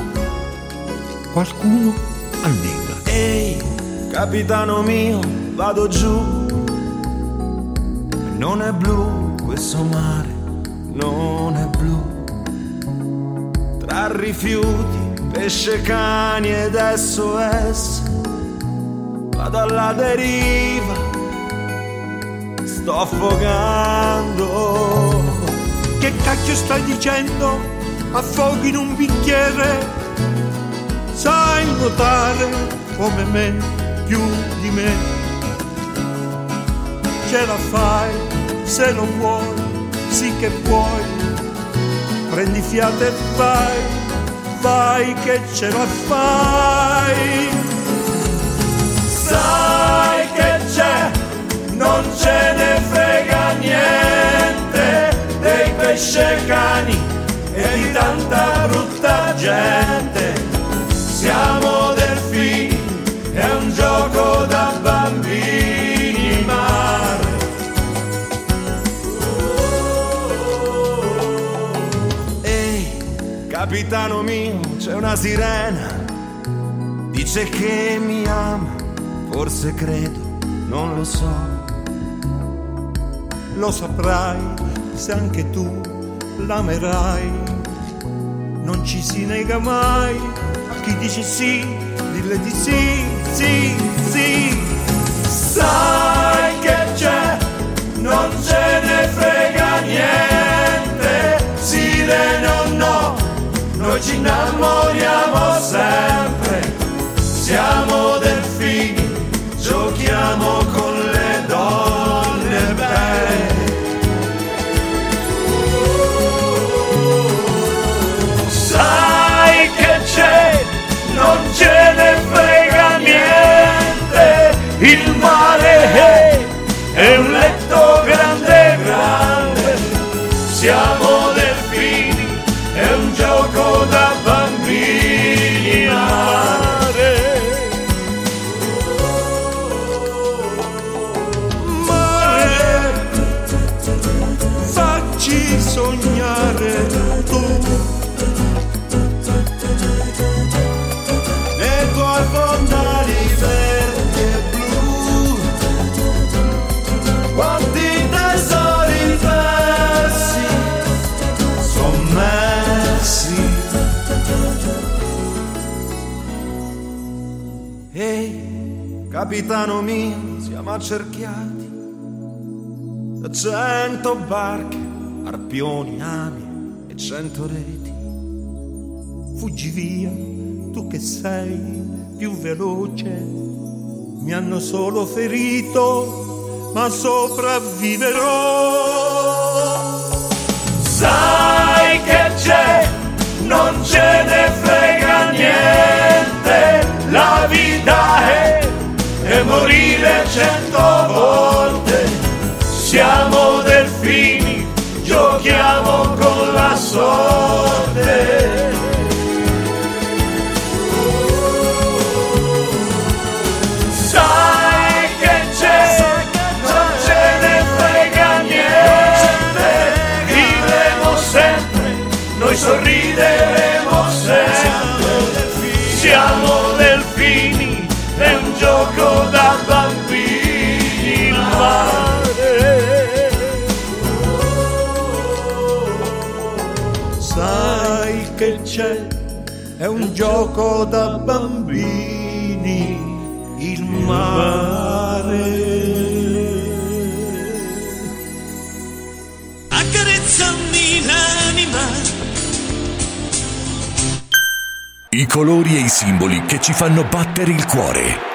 qualcuno annega. Ehi, capitano mio, vado giù. Non è blu questo mare, non è blu. Tra rifiuti, pesce, cani ed SOS, vado alla deriva sto affogando. Che cacchio stai dicendo? Affoghi in un bicchiere? Sai nuotare come me, più di me. Ce la fai se lo vuoi, sì che puoi. Prendi fiato e vai, vai che ce la fai. Sai che c'è non ce ne frega niente dei pesce cani e di tanta brutta gente. Siamo capitano mio, c'è una sirena, dice che mi ama, forse credo, non lo so lo saprai se anche tu l'amerai. Non ci si nega mai a chi dice sì, dille di sì, sì, sì. Sai che c'è, non ce ne frega niente, sirene o no, noi ci innamoriamo sempre, siamo delfini, giochiamo con le donne belle. sai che c'è, non ce ne frega niente, il mare è, è un letto grande grande, siamo gioco capitano mio, siamo accerchiati da cento barche, arpioni, ami e cento reti. Fuggi via, tu che sei più veloce. Mi hanno solo ferito, ma sopravviverò. Sai che c'è, non ce ne frega niente. La vita è, è morire cento volte. Siamo delfini, giochiamo con la sorte. Sai che c'è, non ce ne frega niente, vivremo sempre, noi sorrideremo gioco da bambini in mare. Sai che c'è, è un gioco da bambini il mare. Accarezzami l'anima. I colori e i simboli che ci fanno battere il cuore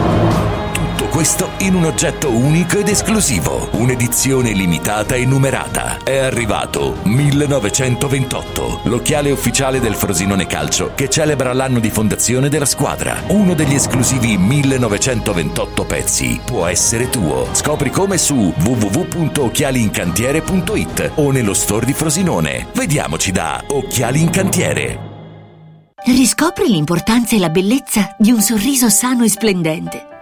Questo in un oggetto unico ed esclusivo, un'edizione limitata e numerata. È arrivato 1928, l'occhiale ufficiale del Frosinone Calcio che celebra l'anno di fondazione della squadra. Uno degli esclusivi 1928 pezzi può essere tuo. Scopri come su www.occhialiincantiere.it o nello store di Frosinone. Vediamoci da Occhiali in Cantiere. Riscopri l'importanza e la bellezza di un sorriso sano e splendente.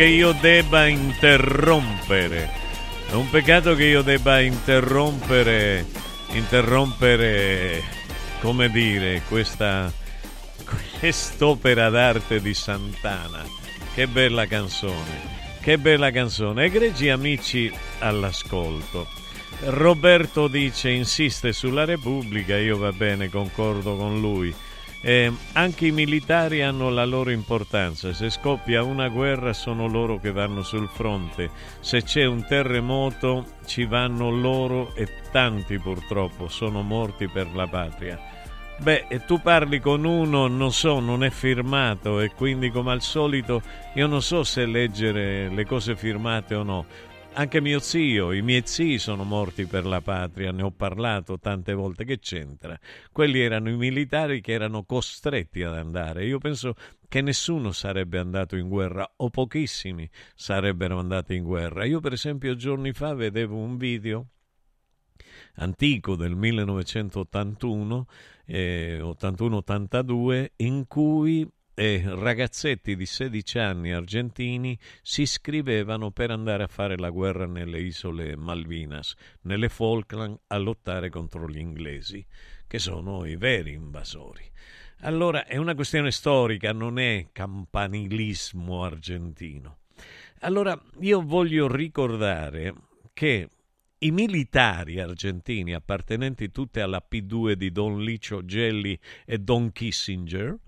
Che io debba interrompere. È un peccato che io debba interrompere, interrompere, come dire, questa, quest'opera d'arte di Santana. Che bella canzone, che bella canzone. Egregi amici all'ascolto. Roberto dice, insiste sulla Repubblica, io va bene, concordo con lui. Eh, anche i militari hanno la loro importanza, se scoppia una guerra sono loro che vanno sul fronte, se c'è un terremoto ci vanno loro e tanti purtroppo sono morti per la patria. Beh, tu parli con uno, non so, non è firmato e quindi come al solito io non so se leggere le cose firmate o no. Anche mio zio, i miei zii sono morti per la patria, ne ho parlato tante volte, che c'entra? Quelli erano i militari che erano costretti ad andare. Io penso che nessuno sarebbe andato in guerra o pochissimi sarebbero andati in guerra. Io per esempio giorni fa vedevo un video antico del 1981, eh, 81-82, in cui eh, ragazzetti di 16 anni argentini si iscrivevano per andare a fare la guerra nelle isole Malvinas, nelle Falkland, a lottare contro gli inglesi, che sono i veri invasori. Allora è una questione storica, non è campanilismo argentino. Allora io voglio ricordare che i militari argentini appartenenti tutti alla P2 di Don Licio Gelli e Don Kissinger,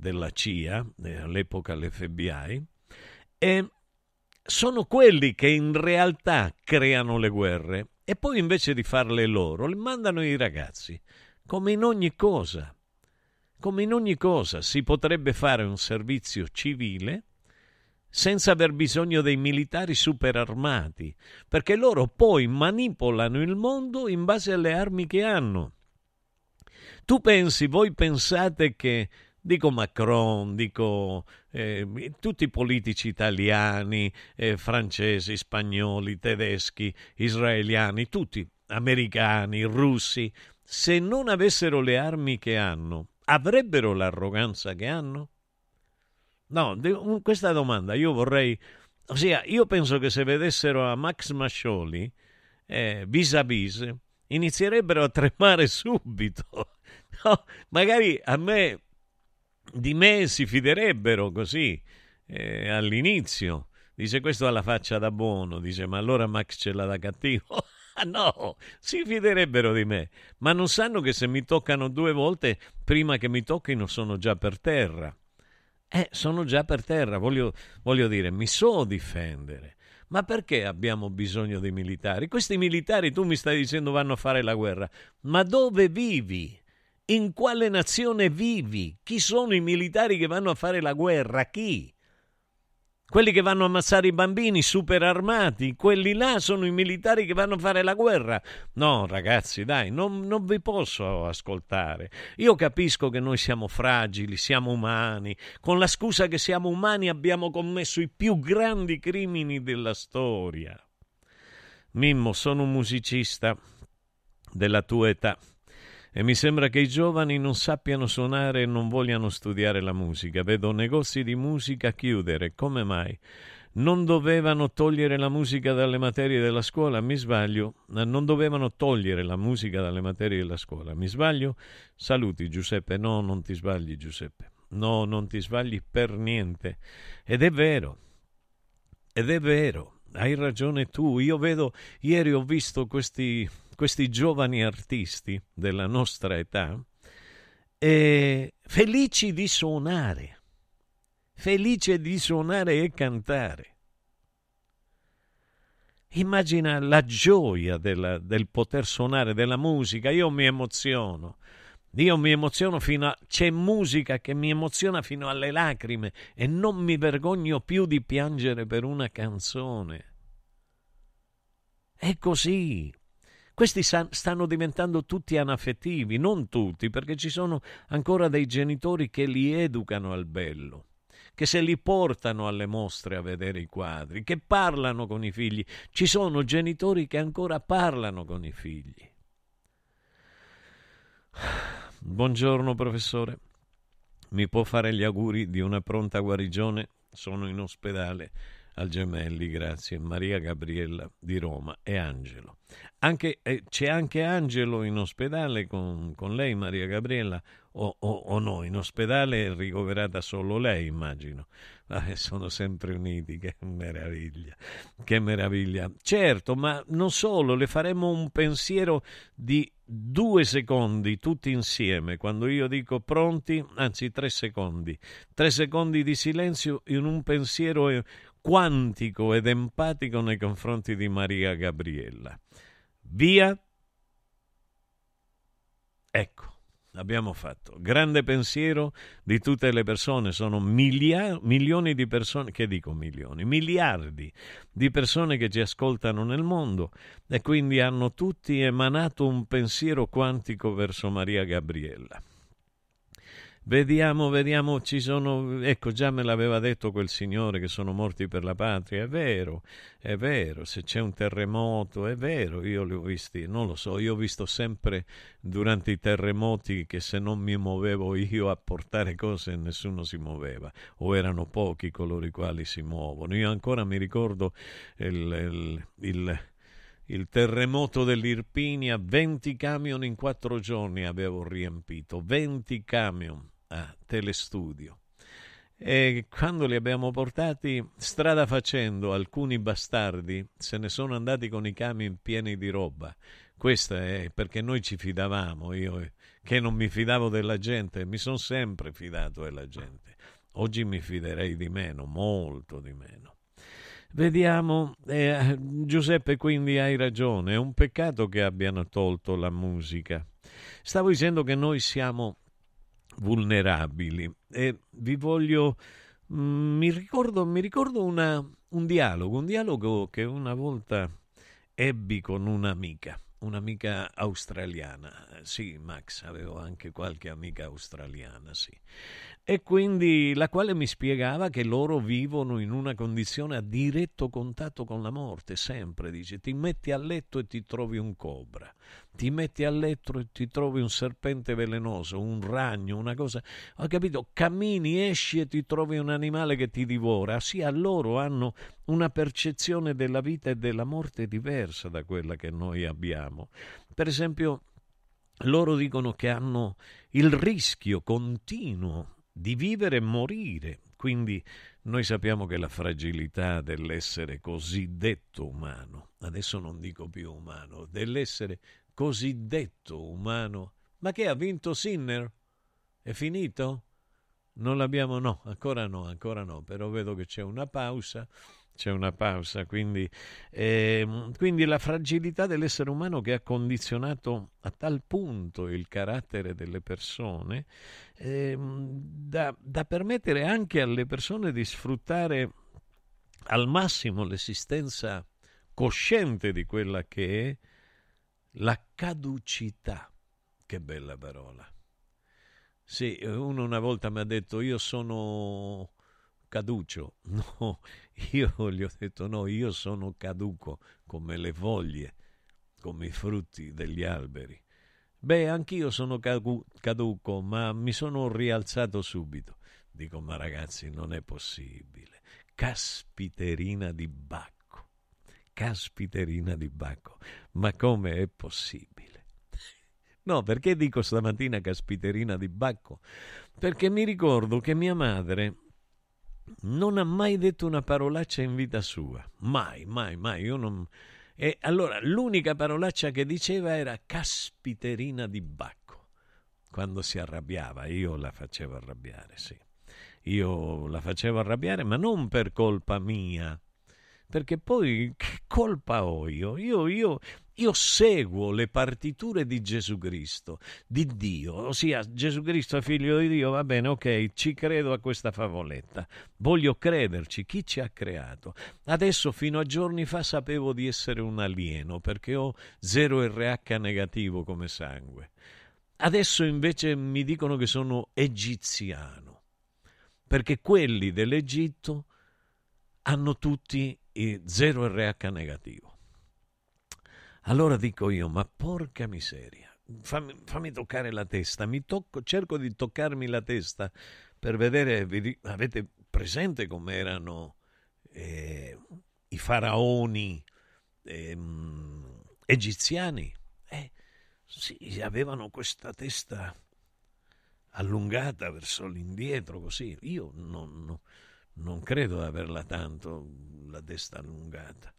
della CIA, eh, all'epoca l'FBI, e sono quelli che in realtà creano le guerre e poi invece di farle loro, le mandano i ragazzi, come in ogni cosa. Come in ogni cosa si potrebbe fare un servizio civile senza aver bisogno dei militari superarmati, perché loro poi manipolano il mondo in base alle armi che hanno. Tu pensi, voi pensate che dico Macron, dico eh, tutti i politici italiani, eh, francesi, spagnoli, tedeschi, israeliani, tutti americani, russi, se non avessero le armi che hanno, avrebbero l'arroganza che hanno? No, questa domanda io vorrei... Ossia, io penso che se vedessero a Max Mascioli eh, vis a vis, inizierebbero a tremare *laughs* subito. No, magari a me, di me si fiderebbero così eh, all'inizio. Dice questo ha la faccia da buono, dice ma allora Max ce l'ha da cattivo. *laughs* No, si fiderebbero di me, ma non sanno che se mi toccano due volte, prima che mi tocchino sono già per terra. Eh, sono già per terra, voglio, voglio dire, mi so difendere. Ma perché abbiamo bisogno dei militari? Questi militari, tu mi stai dicendo, vanno a fare la guerra. Ma dove vivi? In quale nazione vivi? Chi sono i militari che vanno a fare la guerra? Chi? Quelli che vanno a ammazzare i bambini super armati, quelli là sono i militari che vanno a fare la guerra. No, ragazzi, dai, non, non, vi posso ascoltare. Io capisco che noi siamo fragili, siamo umani. Con la scusa che siamo umani abbiamo commesso i più grandi crimini della storia. Mimmo, sono un musicista della tua età e mi sembra che i giovani non sappiano suonare e non vogliano studiare la musica. Vedo negozi di musica chiudere. Come mai? Non dovevano togliere la musica dalle materie della scuola, mi sbaglio? Non dovevano togliere la musica dalle materie della scuola, mi sbaglio? Saluti Giuseppe, no, non ti sbagli Giuseppe, no, non ti sbagli per niente. Ed è vero, ed è vero, hai ragione tu, io vedo, ieri ho visto questi questi giovani artisti della nostra età, eh, felici di suonare, felici di suonare e cantare. Immagina la gioia della, del poter suonare della musica, io mi emoziono. Io mi emoziono fino a... c'è musica che mi emoziona fino alle lacrime e non mi vergogno più di piangere per una canzone. È così. Questi stanno diventando tutti anaffettivi, non tutti, perché ci sono ancora dei genitori che li educano al bello che se li portano alle mostre a vedere i quadri, che parlano con i figli. Ci sono genitori che ancora parlano con i figli. Buongiorno professore, mi può fare gli auguri di una pronta guarigione? Sono in ospedale al Gemelli, grazie, Maria Gabriella di Roma e Angelo. Anche, eh, c'è anche Angelo in ospedale con, con lei, Maria Gabriella, o, o, o, no? In ospedale è ricoverata solo lei, immagino. Ah, sono sempre uniti, che meraviglia, che meraviglia. Certo, ma non solo, le faremo un pensiero di due secondi tutti insieme. Quando io dico pronti, anzi tre secondi, tre secondi di silenzio in un pensiero quantico ed empatico nei confronti di Maria Gabriella. Via. Ecco, abbiamo fatto. Grande pensiero di tutte le persone, sono milia- milioni di persone, che dico milioni, miliardi di persone che ci ascoltano nel mondo e quindi hanno tutti emanato un pensiero quantico verso Maria Gabriella. Vediamo, vediamo, ci sono, ecco già me l'aveva detto quel signore che sono morti per la patria, è vero, è vero, se c'è un terremoto, è vero, io li ho visti, non lo so, io ho visto sempre durante i terremoti che se non mi muovevo io a portare cose nessuno si muoveva, o erano pochi coloro i quali si muovono. Io ancora mi ricordo il, il, il il terremoto dell'Irpinia, 20 camion in quattro giorni avevo riempito, 20 camion a Telestudio. E quando li abbiamo portati strada facendo, alcuni bastardi se ne sono andati con i camion pieni di roba. Questo è perché noi ci fidavamo, io che non mi fidavo della gente, mi sono sempre fidato della gente. Oggi mi fiderei di meno, molto di meno. Vediamo, eh, Giuseppe, quindi hai ragione, è un peccato che abbiano tolto la musica. Stavo dicendo che noi siamo vulnerabili e vi voglio... Mm, mi ricordo, mi ricordo una, un dialogo, un dialogo che una volta ebbi con un'amica. Un'amica australiana. Sì, Max, avevo anche qualche amica australiana, sì. E quindi la quale mi spiegava che loro vivono in una condizione a diretto contatto con la morte, sempre, dice, ti metti a letto e ti trovi un cobra, ti metti a letto e ti trovi un serpente velenoso, un ragno, una cosa, ho capito, cammini, esci e ti trovi un animale che ti divora, sì, a loro hanno una percezione della vita e della morte diversa da quella che noi abbiamo. Per esempio, loro dicono che hanno il rischio continuo di vivere e morire. Quindi noi sappiamo che la fragilità dell'essere cosiddetto umano, adesso non dico più umano, dell'essere cosiddetto umano, ma che ha vinto Sinner? È finito? Non l'abbiamo, no, ancora no, ancora no, però vedo che c'è una pausa c'è una pausa, quindi, eh, quindi, la fragilità dell'essere umano che ha condizionato a tal punto il carattere delle persone eh, da, da permettere anche alle persone di sfruttare al massimo l'esistenza cosciente di quella che è la caducità. Che bella parola. Sì, uno una volta mi ha detto io sono caducio. *laughs* No, io gli ho detto no, io sono caduco come le foglie, come i frutti degli alberi. Beh, anch'io sono caduco, ma mi sono rialzato subito. Dico, ma ragazzi, non è possibile. Caspiterina di Bacco. Caspiterina di Bacco. Ma come è possibile? No, perché dico stamattina caspiterina di Bacco? Perché mi ricordo che mia madre non ha mai detto una parolaccia in vita sua. Mai, mai, mai. Io non... E allora l'unica parolaccia che diceva era caspiterina di Bacco. Quando si arrabbiava, io la facevo arrabbiare, sì. Io la facevo arrabbiare, ma non per colpa mia, perché poi che colpa ho io? Io, io? io, seguo le partiture di Gesù Cristo, di Dio, ossia Gesù Cristo è figlio di Dio, va bene, ok, ci credo a questa favoletta, voglio crederci, chi ci ha creato? Adesso fino a giorni fa sapevo di essere un alieno perché ho 0 RH negativo come sangue. Adesso invece mi dicono che sono egiziano, perché quelli dell'Egitto hanno tutti 0 RH negativo. Allora dico io, ma porca miseria, fammi, fammi toccare la testa, tocco, cerco di toccarmi la testa per vedere, avete presente com'erano eh, i faraoni eh, egiziani? Eh, sì, avevano questa testa allungata verso l'indietro così. Io non, non, non credo di averla tanto la testa allungata.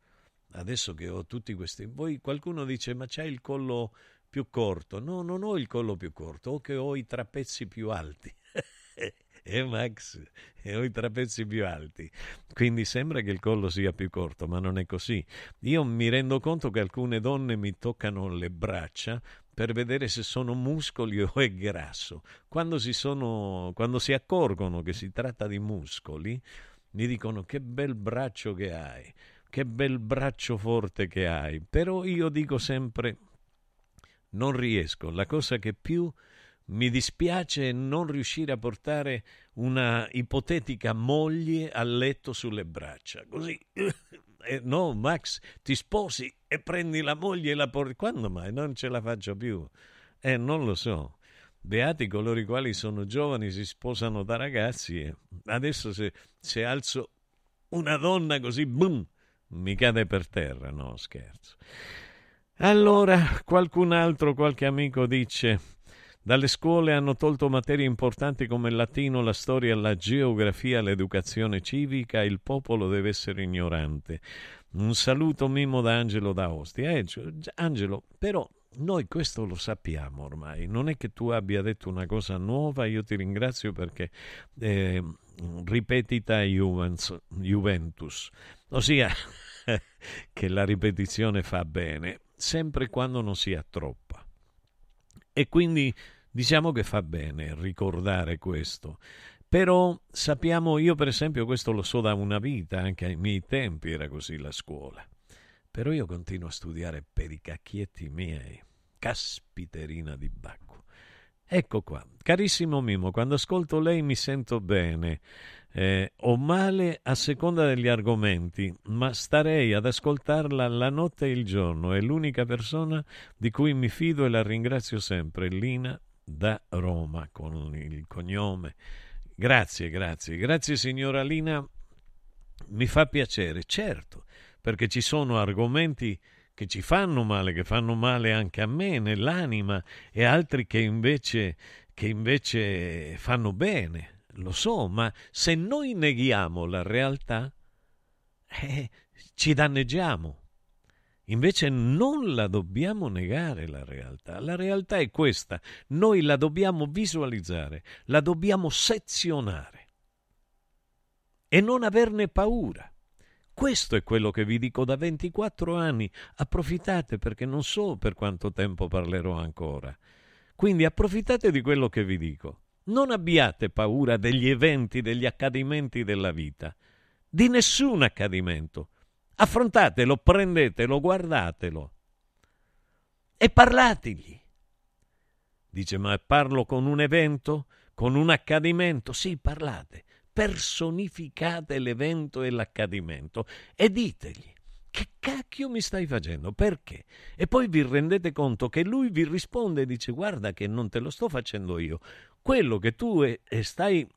Adesso che ho tutti questi... Poi qualcuno dice, ma c'hai il collo più corto. No, non ho il collo più corto, ho che ho i trapezzi più alti. *laughs* eh Max, e ho i trapezzi più alti. Quindi sembra che il collo sia più corto, ma non è così. Io mi rendo conto che alcune donne mi toccano le braccia per vedere se sono muscoli o è grasso. Quando si, sono, quando si accorgono che si tratta di muscoli, mi dicono che bel braccio che hai, che bel braccio forte che hai. Però io dico sempre non riesco. La cosa che più mi dispiace è non riuscire a portare una ipotetica moglie a letto sulle braccia. Così, *laughs* eh, no, Max, ti sposi e prendi la moglie e la porti. Quando mai? Non ce la faccio più. Eh, non lo so. Beati coloro i quali sono giovani, si sposano da ragazzi. Adesso se, se alzo una donna così, boom, mi cade per terra. No, scherzo. Allora, qualcun altro, qualche amico dice dalle scuole hanno tolto materie importanti come il latino, la storia, la geografia, l'educazione civica. Il popolo deve essere ignorante. Un saluto Mimmo da Angelo da Ostia. Eh, Angelo, però noi questo lo sappiamo ormai. Non è che tu abbia detto una cosa nuova. Io ti ringrazio perché eh, ripetita Juventus, ossia *laughs* che la ripetizione fa bene, sempre quando non sia troppa. E quindi diciamo che fa bene ricordare questo. Però sappiamo, io per esempio questo lo so da una vita, anche ai miei tempi era così la scuola. Però io continuo a studiare per i cacchietti miei. Caspiterina di Bacco. Ecco qua, carissimo Mimo, quando ascolto lei mi sento bene. Eh, ho male a seconda degli argomenti, ma starei ad ascoltarla la notte e il giorno. È l'unica persona di cui mi fido e la ringrazio sempre. Lina da Roma con il cognome. Grazie, grazie, grazie signora Lina. Mi fa piacere, certo perché ci sono argomenti che ci fanno male, che fanno male anche a me nell'anima e altri che invece, che invece fanno bene, lo so, ma se noi neghiamo la realtà, eh, ci danneggiamo. Invece non la dobbiamo negare la realtà. La realtà è questa. Noi la dobbiamo visualizzare, la dobbiamo sezionare e non averne paura. Questo è quello che vi dico da 24 anni. Approfittate perché non so per quanto tempo parlerò ancora. Quindi approfittate di quello che vi dico. Non abbiate paura degli eventi, degli accadimenti della vita. Di nessun accadimento. Affrontatelo, prendetelo, guardatelo. E parlategli. Dice, ma parlo con un evento? Con un accadimento? Sì, parlate personificate l'evento e l'accadimento e ditegli che cacchio mi stai facendo? Perché? E poi vi rendete conto che lui vi risponde e dice guarda che non te lo sto facendo io. Quello che tu stai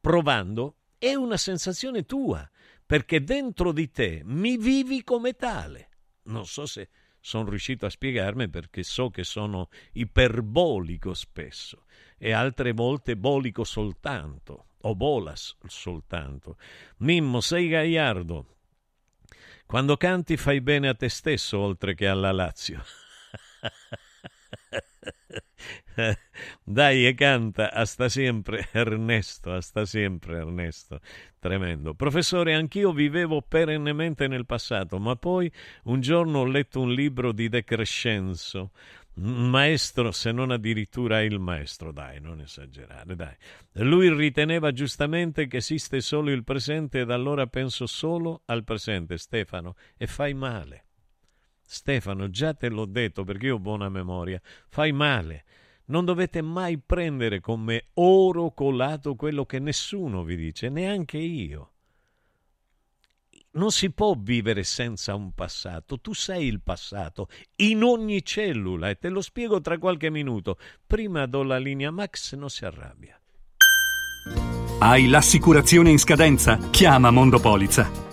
provando è una sensazione tua, perché dentro di te mi vivi come tale. Non so se sono riuscito a spiegarmi perché so che sono iperbolico spesso e altre volte bolico soltanto o bolas soltanto. Mimmo, sei gaiardo. Quando canti fai bene a te stesso oltre che alla Lazio. *laughs* *laughs* Dai e canta, hasta sempre Ernesto, hasta sempre Ernesto. Tremendo. Professore, anch'io vivevo perennemente nel passato, ma poi un giorno ho letto un libro di De Crescenzo maestro, se non addirittura il maestro, dai, non esagerare, dai. Lui riteneva giustamente che esiste solo il presente ed allora penso solo al presente, Stefano, e fai male. Stefano, già te l'ho detto perché io ho buona memoria, fai male. Non dovete mai prendere come oro colato quello che nessuno vi dice, neanche io. Non si può vivere senza un passato, tu sei il passato, in ogni cellula, e te lo spiego tra qualche minuto. Prima do la linea Max, non si arrabbia. Hai l'assicurazione in scadenza? Chiama Mondopolizza.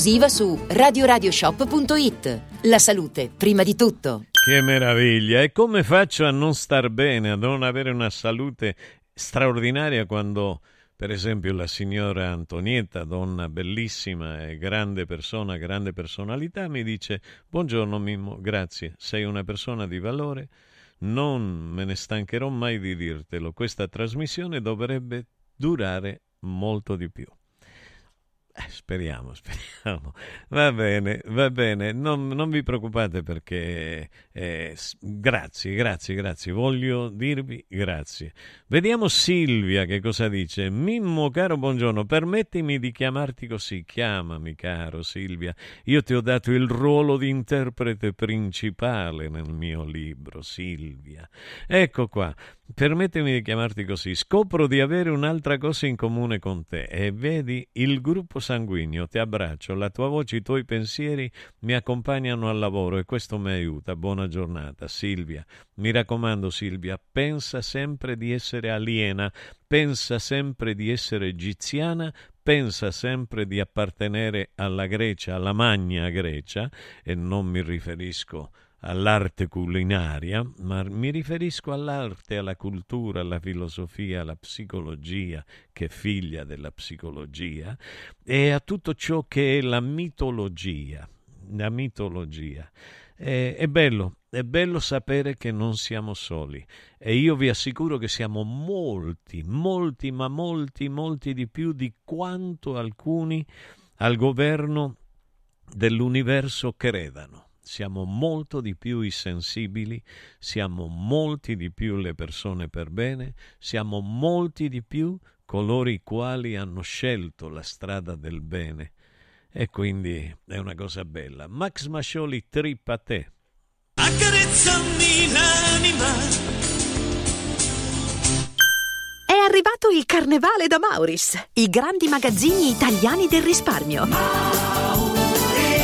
esclusiva su radioradioshop.it. La salute, prima di tutto. Che meraviglia! E come faccio a non star bene, a non avere una salute straordinaria quando, per esempio, la signora Antonietta, donna bellissima e grande persona, grande personalità, mi dice: Buongiorno Mimmo, grazie, sei una persona di valore. Non me ne stancherò mai di dirtelo. Questa trasmissione dovrebbe durare molto di più. Eh, speriamo, *laughs* speriamo. Va bene, va bene. Non, non vi preoccupate perché eh, grazie, grazie, grazie. Voglio dirvi grazie. Vediamo Silvia che cosa dice. Mimmo, caro, buongiorno. Permettimi di chiamarti così. Chiamami, caro Silvia. Io ti ho dato il ruolo di interprete principale nel mio libro, Silvia. Ecco qua. Permettimi di chiamarti così. Scopro di avere un'altra cosa in comune con te. E vedi, il gruppo sanguigno, ti abbraccio, la tua voce, i tuoi pensieri mi accompagnano al lavoro e questo mi aiuta. Buona giornata, Silvia. Mi raccomando, Silvia, pensa sempre di essere aliena, pensa sempre di essere egiziana, pensa sempre di appartenere alla Grecia, alla magna Grecia, e non mi riferisco all'arte culinaria, ma mi riferisco all'arte, alla cultura, alla filosofia, alla psicologia, che è figlia della psicologia, e a tutto ciò che è la mitologia. La mitologia. È, è bello, è bello sapere che non siamo soli e io vi assicuro che siamo molti, molti, ma molti, molti di più di quanto alcuni al governo dell'universo credano siamo molto di più i sensibili, siamo molti di più le persone per bene, siamo molti di più coloro i quali hanno scelto la strada del bene. E quindi è una cosa bella. Max Mascioli trippa te. Accarezzami l'anima. È arrivato il carnevale da Mauris, i grandi magazzini italiani del risparmio. Mauris.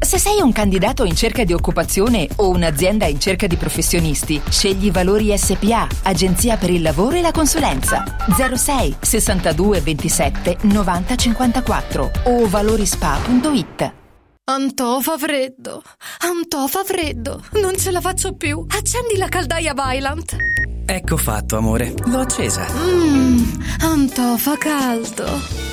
Se sei un candidato in cerca di occupazione o un'azienda in cerca di professionisti, scegli Valori SPA, Agenzia per il lavoro e la consulenza. 06 62 27 90 54 o valorispa.it. Antò fa freddo, Antò fa freddo, non ce la faccio più. Accendi la caldaia Vylant. Ecco fatto, amore. L'ho accesa. Mmm, Antò fa caldo.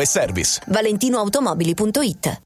e service. valentinoautomobili.it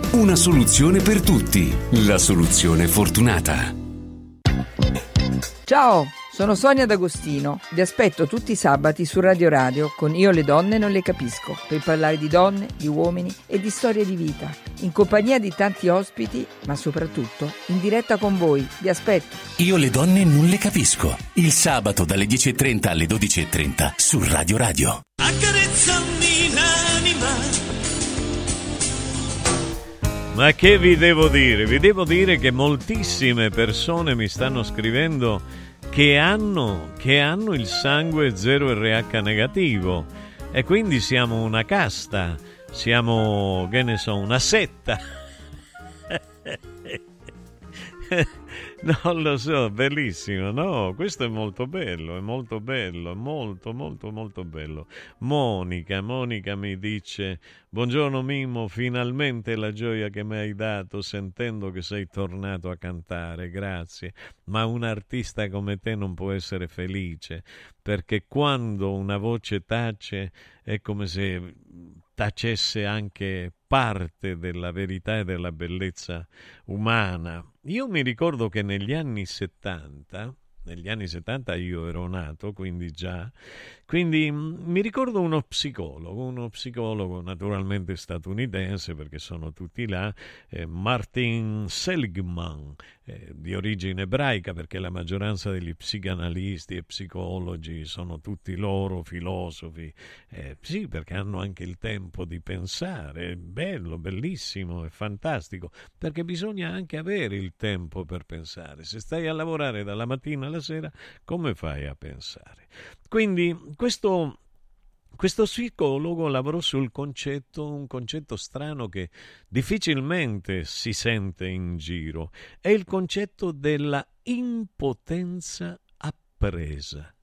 Una soluzione per tutti. La soluzione fortunata. Ciao, sono Sonia D'Agostino. Vi aspetto tutti i sabati su Radio Radio con Io le donne non le capisco, per parlare di donne, di uomini e di storie di vita, in compagnia di tanti ospiti, ma soprattutto in diretta con voi. Vi aspetto. Io le donne non le capisco. Il sabato dalle 10.30 alle 12.30 su Radio Radio. Accarezzami Ma che vi devo dire? Vi devo dire che moltissime persone mi stanno scrivendo che hanno, che hanno il sangue 0RH negativo e quindi siamo una casta, siamo, che ne so, una setta. *laughs* *laughs* Non lo so, bellissimo, no? Questo è molto bello, è molto bello, molto, molto, molto bello. Monica, Monica mi dice, buongiorno Mimmo, finalmente la gioia che mi hai dato sentendo che sei tornato a cantare, grazie. Ma un artista come te non può essere felice, perché quando una voce tace è come se tacesse anche parte della verità e della bellezza umana. Io mi ricordo che negli anni 70 negli anni 70 io ero nato, quindi già. Quindi mh, mi ricordo uno psicologo, uno psicologo naturalmente statunitense perché sono tutti là, eh, Martin Seligman, eh, di origine ebraica perché la maggioranza degli psicanalisti e psicologi sono tutti loro filosofi. Eh, sì, perché hanno anche il tempo di pensare, è bello, bellissimo, è fantastico, perché bisogna anche avere il tempo per pensare. Se stai a lavorare dalla mattina alla sera, come fai a pensare? Quindi questo questo psicologo lavorò sul concetto, un concetto strano che difficilmente si sente in giro, è il concetto della impotenza appresa.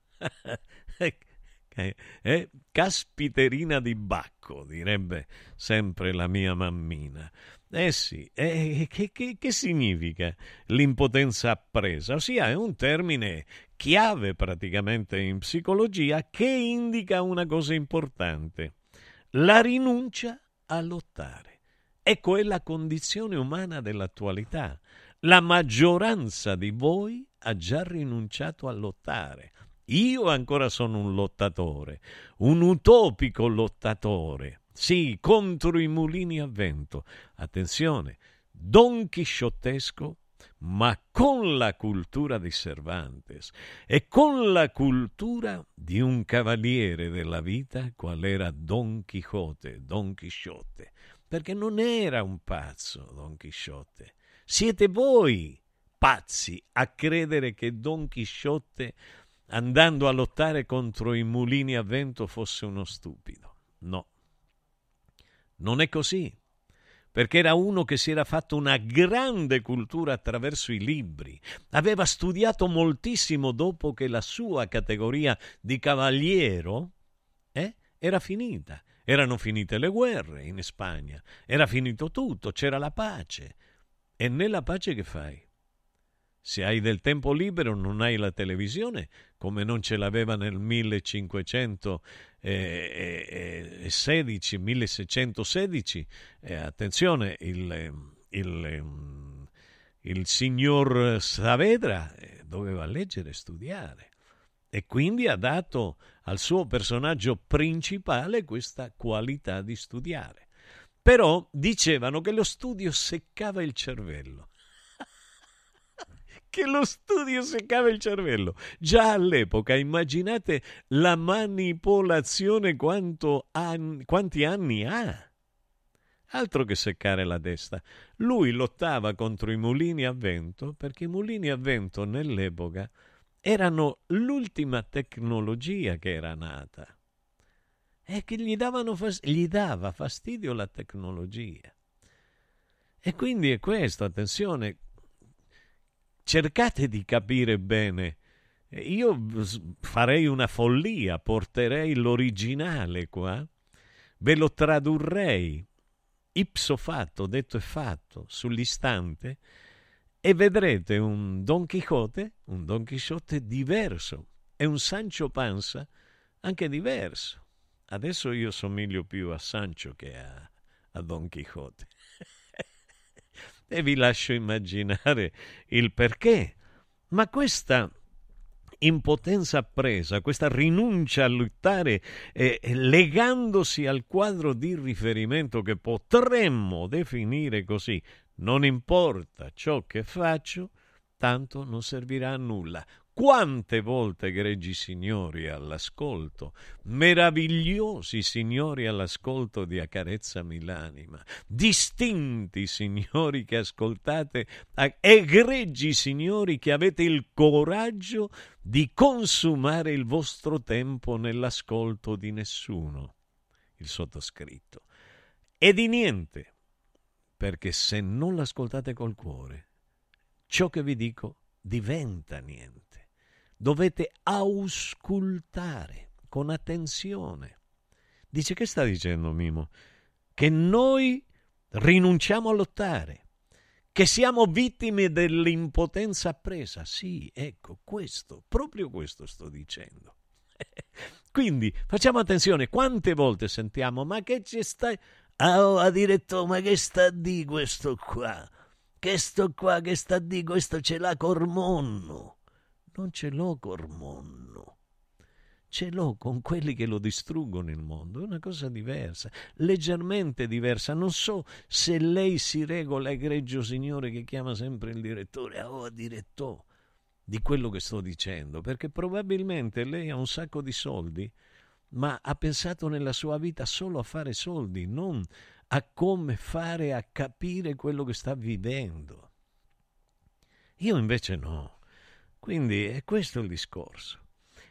è *laughs* caspiterina di Bacco, direbbe sempre la mia mammina. Eh sì, eh, che, che, che, significa l'impotenza appresa? Ossia, è un termine chiave praticamente in psicologia che indica una cosa importante, la rinuncia a lottare. Ecco, è la condizione umana dell'attualità. La maggioranza di voi ha già rinunciato a lottare. Io ancora sono un lottatore, un utopico lottatore sì, contro i mulini a vento. Attenzione, don chisciottesco, ma con la cultura di Cervantes e con la cultura di un cavaliere della vita qual era Don Quixote, Don Chisciotte, perché non era un pazzo Don Chisciotte. Siete voi pazzi a credere che Don Chisciotte andando a lottare contro i mulini a vento fosse uno stupido. No, non è così, perché era uno che si era fatto una grande cultura attraverso i libri, aveva studiato moltissimo dopo che la sua categoria di cavaliero eh, era finita. Erano finite le guerre in Spagna, era finito tutto, c'era la pace. E nella pace che fai? Se hai del tempo libero non hai la televisione, come non ce l'aveva nel 1516, 1616. Eh, attenzione, il, il, il signor Saavedra eh, doveva leggere e studiare e quindi ha dato al suo personaggio principale questa qualità di studiare. Però dicevano che lo studio seccava il cervello che lo studio seccava il cervello. Già all'epoca, immaginate la manipolazione an- quanti anni ha. Altro che seccare la testa. Lui lottava contro i mulini a vento perché i mulini a vento nell'epoca erano l'ultima tecnologia che era nata e che gli, fas- gli dava fastidio la tecnologia. E quindi è questo, attenzione, cercate di capire bene. Io farei una follia, porterei l'originale qua, ve lo tradurrei ipso fatto, detto e fatto, sull'istante, e vedrete un Don Quixote, un Don Quixote diverso, e un Sancho Panza anche diverso. Adesso io somiglio più a Sancho che a, a Don Quixote. E vi lascio immaginare il perché. Ma questa impotenza appresa, questa rinuncia a lottare eh, legandosi al quadro di riferimento che potremmo definire così, non importa ciò che faccio, tanto non servirà a nulla. Quante volte, egregi signori, all'ascolto, meravigliosi signori all'ascolto di Accarezzami l'anima, distinti signori che ascoltate, egregi signori che avete il coraggio di consumare il vostro tempo nell'ascolto di nessuno, il sottoscritto, e di niente, perché se non l'ascoltate col cuore, ciò che vi dico diventa niente dovete auscultare con attenzione. Dice che sta dicendo Mimo? Che noi rinunciamo a lottare, che siamo vittime dell'impotenza appresa. Sì, ecco, questo, proprio questo sto dicendo. *laughs* Quindi facciamo attenzione, quante volte sentiamo, ma che ci stai... Oh, a diretto, ma che sta di questo qua? Che sto qua, che sta di questo ce l'ha Cormonno non ce l'ho col mondo. Ce l'ho con quelli che lo distruggono il mondo, è una cosa diversa, leggermente diversa. Non so se lei si regola, egregio signore che chiama sempre il direttore, oh direttore, di quello che sto dicendo, perché probabilmente lei ha un sacco di soldi, ma ha pensato nella sua vita solo a fare soldi, non a come fare a capire quello che sta vivendo. Io invece no. Quindi è questo il discorso.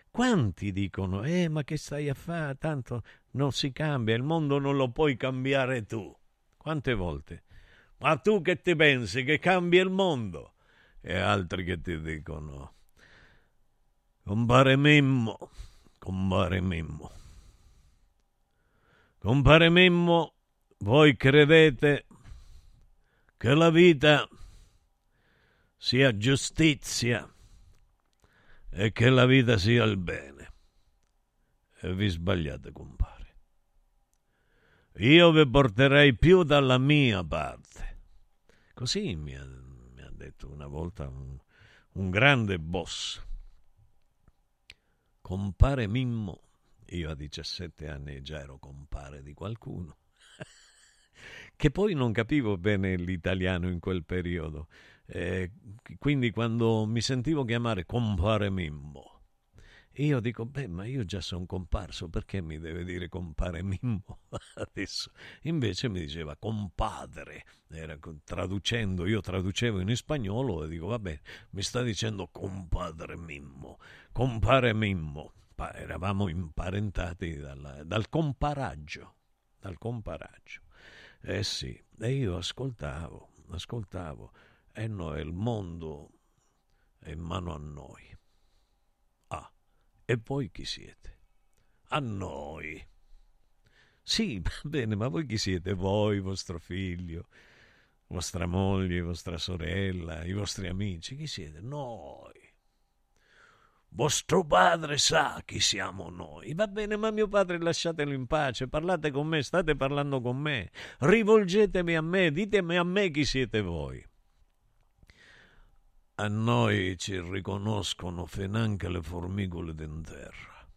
Quanti dicono, eh, ma che stai a fare? Tanto non si cambia, il mondo non lo puoi cambiare tu. Quante volte? Ma tu che ti pensi che cambia il mondo? E altri che ti dicono, compare Mimmo, compare Mimmo. Compare Mimmo, voi credete che la vita sia giustizia? E che la vita sia il bene. E vi sbagliate, compare. Io vi porterei più dalla mia parte. Così mi ha, mi ha detto una volta un, un grande boss. Compare Mimmo, io a 17 anni già ero compare di qualcuno, *laughs* che poi non capivo bene l'italiano in quel periodo eh, quindi quando mi sentivo chiamare compare Mimmo, io dico, beh, ma io già sono comparso, perché mi deve dire compare Mimmo *laughs* adesso? Invece mi diceva compadre, era traducendo, io traducevo in spagnolo e dico, vabbè, mi sta dicendo compadre Mimmo, compare Mimmo. Eravamo imparentati dal, dal comparaggio, dal comparaggio. Eh sì, e io ascoltavo, ascoltavo e noi il mondo è in mano a noi. Ah, e voi chi siete? A noi. Sì, *laughs* va bene, ma voi chi siete? Voi, vostro figlio, vostra moglie, vostra sorella, i vostri amici, chi siete? Noi. Vostro padre sa chi siamo noi. Va bene, ma mio padre lasciatelo in pace, parlate con me, state parlando con me, rivolgetemi a me, ditemi a me chi siete voi. A noi ci riconoscono finanche le formicole d'enterra.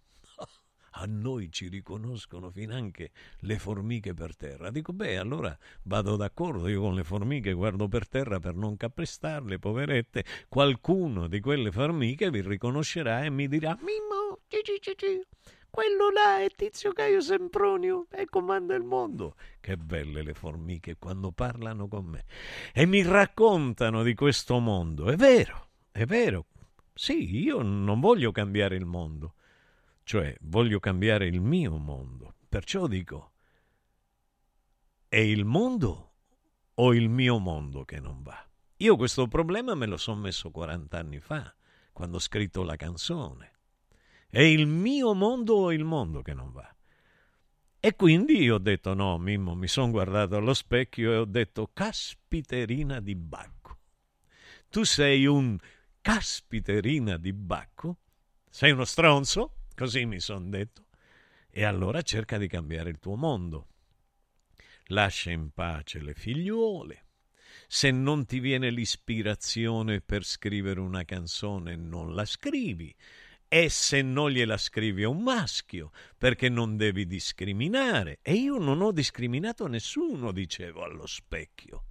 A noi ci riconoscono finanche le formiche per terra. Dico, beh, allora vado d'accordo, io con le formiche guardo per terra per non capestarle, poverette. Qualcuno di quelle formiche vi riconoscerà e mi dirà, Mimmo, ci, ci, ci, quello là è Tizio Caio Sempronio e comanda il mondo. Che belle le formiche quando parlano con me e mi raccontano di questo mondo. È vero, è vero. Sì, io non voglio cambiare il mondo, cioè voglio cambiare il mio mondo. Perciò dico, è il mondo o il mio mondo che non va? Io questo problema me lo sono messo 40 anni fa, quando ho scritto la canzone. È il mio mondo o il mondo che non va? E quindi io ho detto no, Mimmo, mi sono guardato allo specchio e ho detto caspiterina di Bacco. Tu sei un caspiterina di Bacco? Sei uno stronzo? Così mi sono detto. E allora cerca di cambiare il tuo mondo. Lascia in pace le figliuole. Se non ti viene l'ispirazione per scrivere una canzone, non la scrivi e se non gliela scrivi a un maschio, perché non devi discriminare. E io non ho discriminato nessuno, dicevo allo specchio.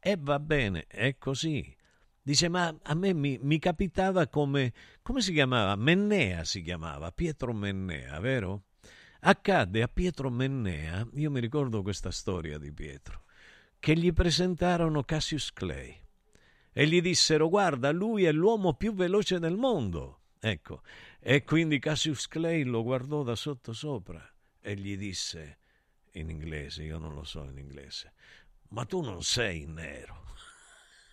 E va bene, è così. Dice, ma a me mi, mi capitava come... come si chiamava? Mennea si chiamava, Pietro Mennea, vero? Accadde a Pietro Mennea, io mi ricordo questa storia di Pietro, che gli presentarono Cassius Clay e gli dissero, guarda, lui è l'uomo più veloce del mondo. Ecco, e quindi Cassius Clay lo guardò da sotto sopra e gli disse in inglese, io non lo so in inglese, ma tu non sei nero.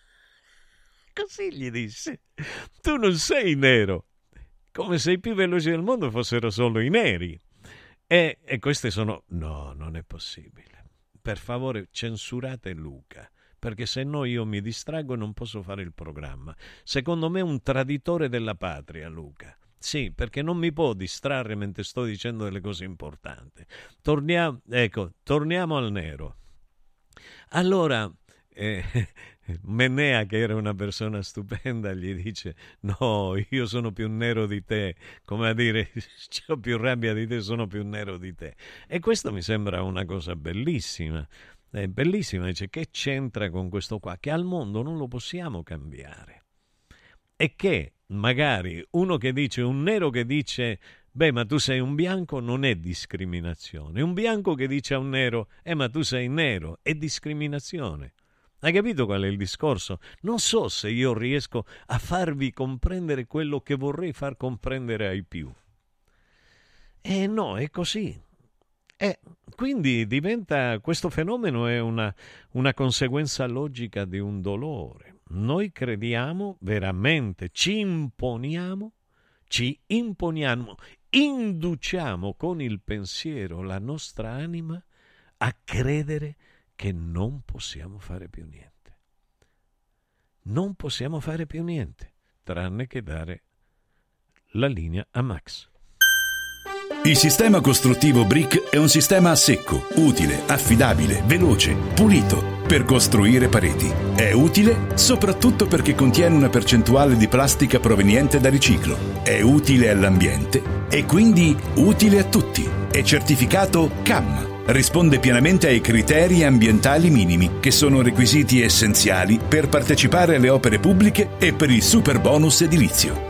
*laughs* Così gli disse, tu non sei nero, come se i più veloci del mondo fossero solo i neri. E, e queste sono... No, non è possibile. Per favore, censurate Luca perché se no io mi distraggo e non posso fare il programma. Secondo me è un traditore della patria, Luca. Sì, perché non mi può distrarre mentre sto dicendo delle cose importanti. Torniamo, ecco, torniamo al nero. Allora, eh, *laughs* Mennea, che era una persona stupenda, gli dice: No, io sono più nero di te, come a dire, *laughs* ho più rabbia di te, sono più nero di te. E questo mi sembra una cosa bellissima. È bellissima, dice che c'entra con questo qua, che al mondo non lo possiamo cambiare. E che magari uno che dice, un nero che dice, beh ma tu sei un bianco non è discriminazione. Un bianco che dice a un nero, eh ma tu sei nero, è discriminazione. Hai capito qual è il discorso? Non so se io riesco a farvi comprendere quello che vorrei far comprendere ai più. E no, è così. E quindi diventa, questo fenomeno è una, una conseguenza logica di un dolore. Noi crediamo veramente, ci imponiamo, ci imponiamo, induciamo con il pensiero la nostra anima a credere che non possiamo fare più niente. Non possiamo fare più niente, tranne che dare la linea a Max. Il sistema costruttivo Brick è un sistema a secco, utile, affidabile, veloce, pulito per costruire pareti. È utile soprattutto perché contiene una percentuale di plastica proveniente da riciclo. È utile all'ambiente e quindi utile a tutti. È certificato CAM. Risponde pienamente ai criteri ambientali minimi, che sono requisiti essenziali per partecipare alle opere pubbliche e per il super bonus edilizio.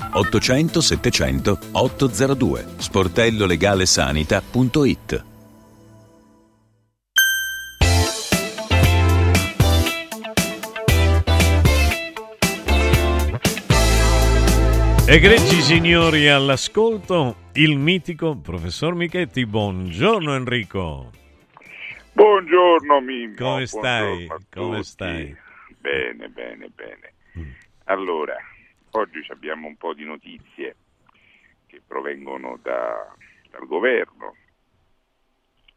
800 700 802 sportellolegalesanita.it Egregi signori all'ascolto, il mitico professor Michetti. Buongiorno Enrico. Buongiorno Mimmo. Come stai? Come stai? Bene, bene, bene. Allora, oggi abbiamo un po' di notizie che provengono da- dal governo.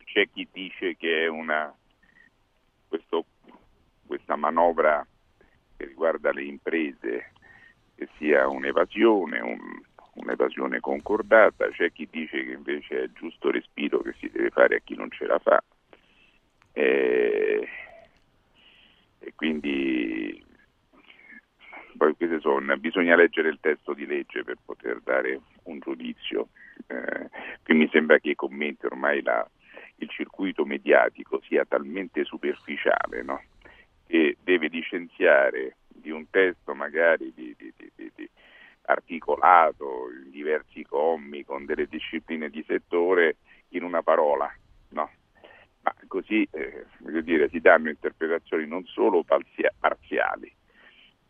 C'è chi dice che una questo- questa manovra che riguarda le imprese che sia un'evasione, un- un'evasione concordata, c'è chi dice che invece è giusto respiro che si deve fare a chi non ce la fa. E, e quindi poi queste sono, bisogna leggere il testo di legge per poter dare un giudizio. Eh, qui mi sembra che i commenti ormai la- il circuito mediatico sia talmente superficiale no? che deve licenziare di un testo magari di, di, di articolato in diversi commi con delle discipline di settore in una parola, no? Ma così eh, dire, si danno interpretazioni non solo parziali,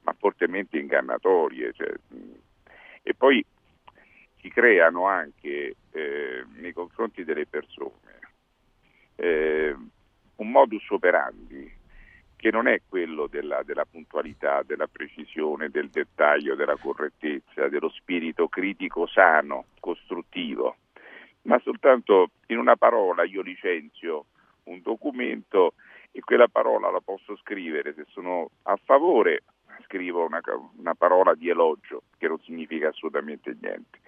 ma fortemente ingannatorie. Cioè, e poi si creano anche eh, nei confronti delle persone eh, un modus operandi che non è quello della, della, puntualità, della precisione, del dettaglio, della correttezza, dello spirito critico sano, costruttivo, ma soltanto in una parola io licenzio un documento e quella parola la posso scrivere, se sono a favore scrivo una, una parola di elogio che non significa assolutamente niente.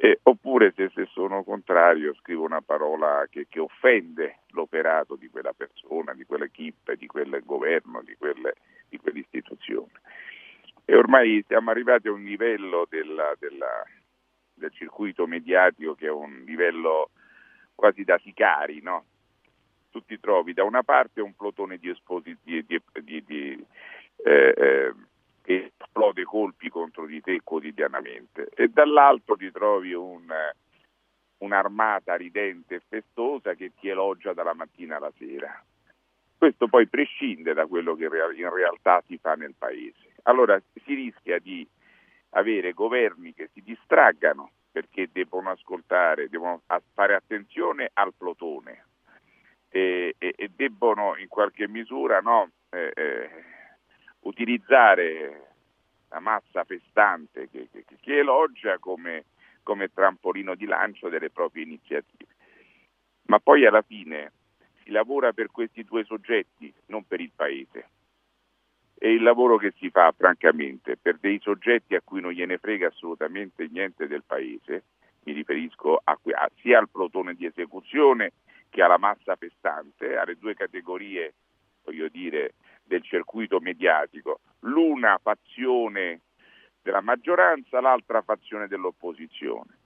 Eh, oppure se, se, sono contrario scrivo una parola che, che, offende l'operato di quella persona, di quell'equipe, di quel governo, di, quelle, di quell'istituzione. E ormai siamo arrivati a un livello della, della, del circuito mediatico che è un livello quasi da sicari, no? Tu ti trovi da una parte un plotone di, esposi- di, di eh, eh, che esplode colpi contro di te quotidianamente e dall'altro ti trovi un, un'armata ridente e festosa che ti elogia dalla mattina alla sera. Questo poi prescinde da quello che in realtà si fa nel paese. Allora si rischia di avere governi che si distraggano perché devono ascoltare, devono fare attenzione al plotone e, e, e debbono in qualche misura no, eh, eh, utilizzare la massa festante che, che, che elogia come, come trampolino di lancio delle proprie iniziative. Ma poi alla fine si lavora per questi due soggetti, non per il Paese. E il lavoro che si fa, francamente, per dei soggetti a cui non gliene frega assolutamente niente del Paese, mi riferisco a, a, sia al plotone di esecuzione che alla massa festante, alle due categorie, voglio dire, del circuito mediatico, l'una fazione della maggioranza, l'altra fazione dell'opposizione.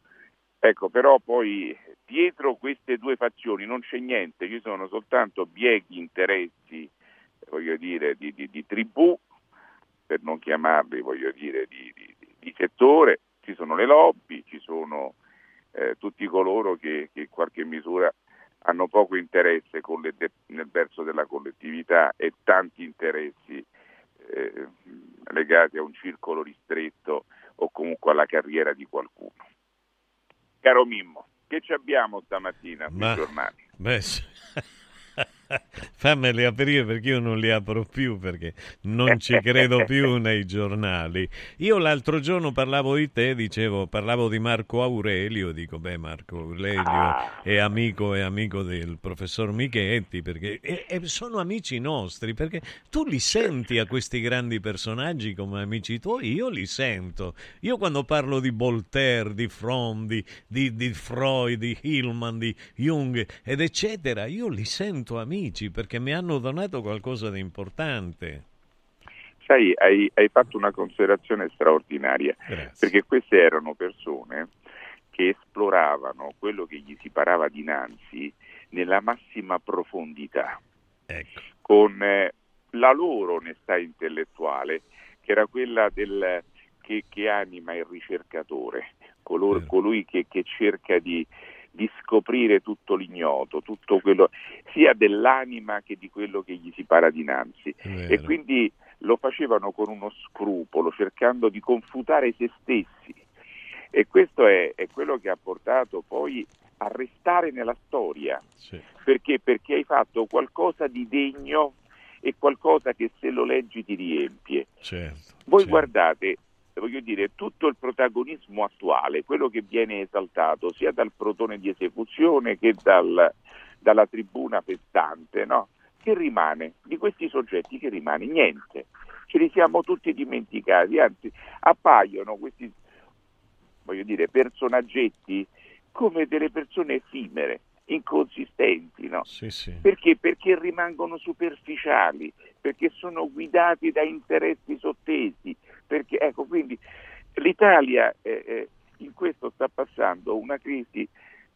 Ecco, però poi dietro queste due fazioni non c'è niente, ci sono soltanto bieghi interessi, voglio dire, di, di, di tribù, per non chiamarli, voglio dire, di, di, settore, ci sono le lobby, ci sono eh, tutti coloro che, che in qualche misura hanno poco interesse de- nel verso della collettività e tanti interessi eh, legati a un circolo ristretto o comunque alla carriera di qualcuno. Caro Mimmo, che ci abbiamo stamattina sui Ma, giornali? Beh, *laughs* Fammeli aprire perché io non li apro più perché non ci credo *laughs* più nei giornali. Io l'altro giorno parlavo di te, dicevo, parlavo di Marco Aurelio, dico beh Marco Aurelio ah. è amico, è amico del professor Michetti perché e, e sono amici nostri perché tu li senti a questi grandi personaggi come amici tuoi, io li sento. Io quando parlo di Voltaire, di Fromm, di, di, di Freud, di Hillman, di Jung ed eccetera, io li sento amici amici perché mi hanno donato qualcosa di importante. Sai, hai, hai fatto una considerazione straordinaria, Grazie. perché queste erano persone che esploravano quello che gli si parava dinanzi nella massima profondità, ecco. con eh, la loro onestà intellettuale, che era quella del, che, che anima il ricercatore, color, colui che, che cerca di, di scoprire tutto l'ignoto, tutto quello, sia dell'anima che di quello che gli si para dinanzi. E quindi lo facevano con uno scrupolo, cercando di confutare se stessi. E questo è, è quello che ha portato poi a restare nella storia. Sì. Perché? Perché hai fatto qualcosa di degno e qualcosa che se lo leggi ti riempie. Certo, Voi certo. guardate, voglio dire, tutto il protagonismo attuale, quello che viene esaltato sia dal protone di esecuzione che dal, dalla tribuna festante, no? che rimane? Di questi soggetti che rimane? Niente. Ce li siamo tutti dimenticati, anzi appaiono questi, voglio dire, personaggetti come delle persone effimere, inconsistenti, no? Sì, sì. Perché? Perché rimangono superficiali, perché sono guidati da interessi sottesi, perché, ecco, quindi l'Italia eh, eh, in questo sta passando una crisi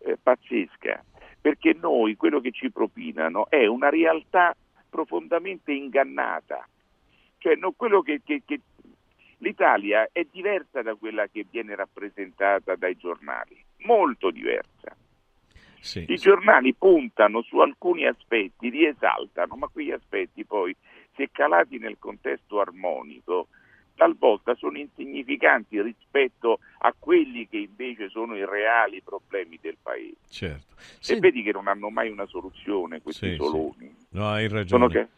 eh, pazzesca, perché noi quello che ci propinano è una realtà profondamente ingannata. Cioè, quello che, che, che l'Italia è diversa da quella che viene rappresentata dai giornali, molto diversa. Sì, I giornali puntano su alcuni aspetti, li esaltano, ma quegli aspetti poi, se calati nel contesto armonico, talvolta sono insignificanti rispetto a quelli che invece sono i reali problemi del paese. Certo. E vedi che non hanno mai una soluzione questi Sì, soloni. No, hai ragione. Sono che-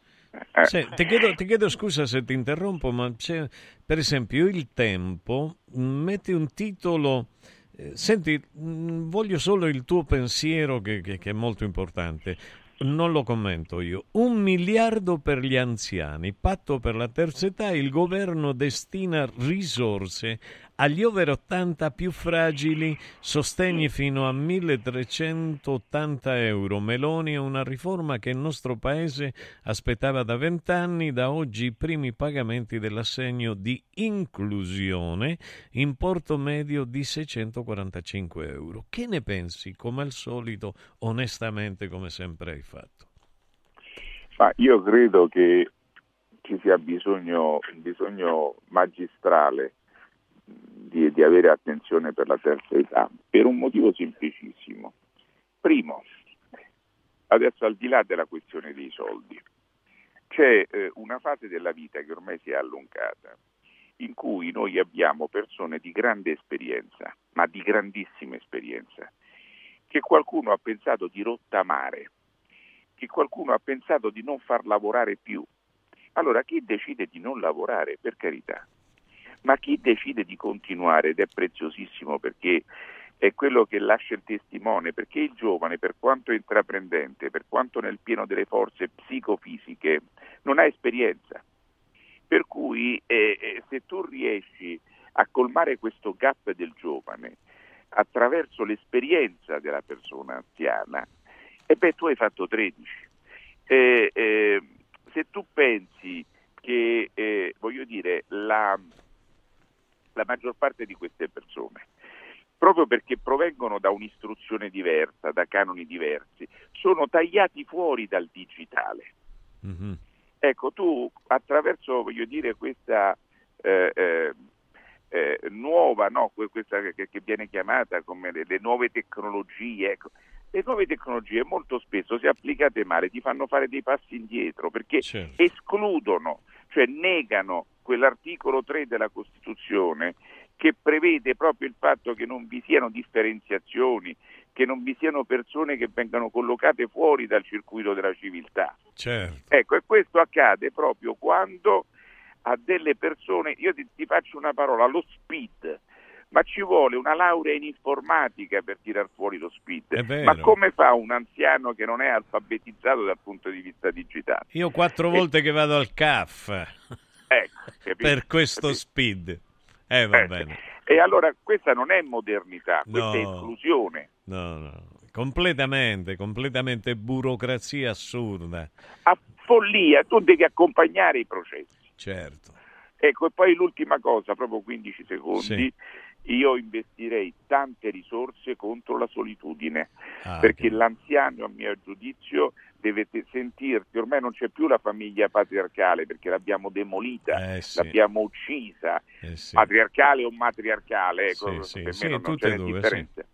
eh. Sì, ti, chiedo, ti chiedo scusa se ti interrompo, ma c'è, per esempio il tempo mh, mette un titolo. eh, Senti, mh, voglio solo il tuo pensiero che, che- che è molto importante. Non lo commento io. Un miliardo per gli anziani, patto per la terza età, il governo destina risorse agli over 80 più fragili, sostegni fino a 1380 euro. Meloni è una riforma che il nostro paese aspettava da vent'anni, da oggi i primi pagamenti dell'assegno di inclusione, importo medio di 645 euro. Che ne pensi, come al solito, onestamente, come sempre hai fatto? Ma io credo che ci sia bisogno, un bisogno magistrale di, di avere attenzione per la terza età, per un motivo semplicissimo. Primo, adesso al di là della questione dei soldi, c'è eh, una fase della vita che ormai si è allungata, in cui noi abbiamo persone di grande esperienza, ma di grandissima esperienza, che qualcuno ha pensato di rottamare, che qualcuno ha pensato di non far lavorare più. Allora chi decide di non lavorare, per carità, ma chi decide di continuare, ed è preziosissimo perché è quello che lascia il testimone, perché il giovane, per quanto intraprendente, per quanto nel pieno delle forze psicofisiche, non ha esperienza. Per cui eh, eh, se tu riesci a colmare questo gap del giovane attraverso l'esperienza della persona anziana, e beh, tu hai fatto 13. Eh, eh, se tu pensi che, eh, voglio dire, la, la maggior parte di queste persone, proprio perché provengono da un'istruzione diversa, da canoni diversi, sono tagliati fuori dal digitale. Ecco, tu attraverso, voglio dire, questa eh, eh, eh, nuova, no, que- questa che, che viene chiamata come le, le nuove tecnologie, ecco, le nuove tecnologie molto spesso, se applicate male, ti fanno fare dei passi indietro perché escludono, cioè negano quell'articolo 3 della Costituzione che prevede proprio il fatto che non vi siano differenziazioni, che non vi siano persone che vengano collocate fuori dal circuito della civiltà. Certo. Ecco, e questo accade proprio quando a delle persone, io ti, ti faccio una parola, lo speed, ma ci vuole una laurea in informatica per tirar fuori lo speed. Ma come fa un anziano che non è alfabetizzato dal punto di vista digitale? Io quattro volte che vado al CAF Ecco, capito? per questo speed. Eh, va bene. E allora questa non è modernità, questa è No. esclusione. No, no. Completamente, completamente burocrazia assurda. A follia, tu devi accompagnare i processi. Certo. Ecco, e poi l'ultima cosa, proprio 15 secondi, io investirei tante risorse contro la solitudine, Ah, perché l'anziano, a mio giudizio, deve te- sentirsi, ormai non c'è più la famiglia patriarcale perché l'abbiamo demolita, Eh, sì. l'abbiamo uccisa, Eh, sì. patriarcale o matriarcale, ecco, Sì, per me non, non c'è due, differenza.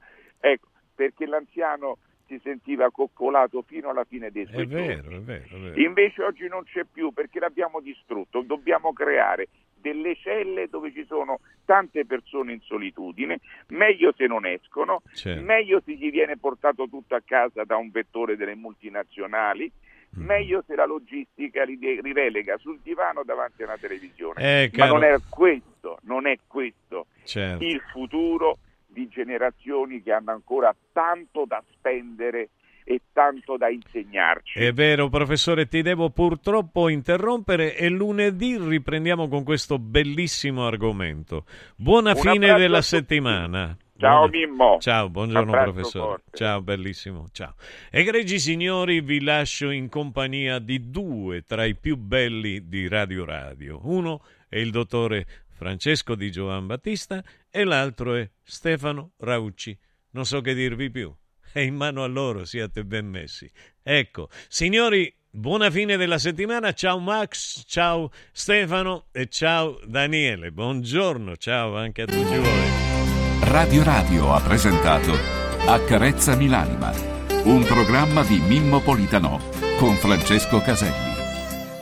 Ecco, perché l'anziano si sentiva coccolato fino alla fine dei È suoi giorni. vero, è vero, è vero. Invece oggi non c'è più perché l'abbiamo distrutto, dobbiamo creare delle celle dove ci sono tante persone in solitudine, meglio se non escono, Certo. meglio se gli viene portato tutto a casa da un vettore delle multinazionali, Mm. meglio se la logistica li, de- li relega sul divano davanti a una televisione. Eh, Ma non è questo, non è questo Certo. il futuro di generazioni che hanno ancora tanto da spendere e tanto da insegnarci. È vero, professore, ti devo purtroppo interrompere e lunedì riprendiamo con questo bellissimo argomento. Buona Un fine della settimana. Ciao, Mimmo. Ciao, buongiorno Abbraccio professore. forte. Ciao, bellissimo. Ciao. Egregi signori, vi lascio in compagnia di due tra i più belli di Radio Radio. Uno è il dottore Francesco Di Giovan Battista e l'altro è Stefano Raucci. Non so che dirvi più. È *laughs* in mano a loro, siate ben messi. Ecco, signori, Buona fine della settimana, ciao Max, ciao Stefano e ciao Daniele. Buongiorno, ciao anche a tutti voi. Radio Radio ha presentato Accarezzami l'anima, un programma di Mimmo Politano con Francesco Caselli.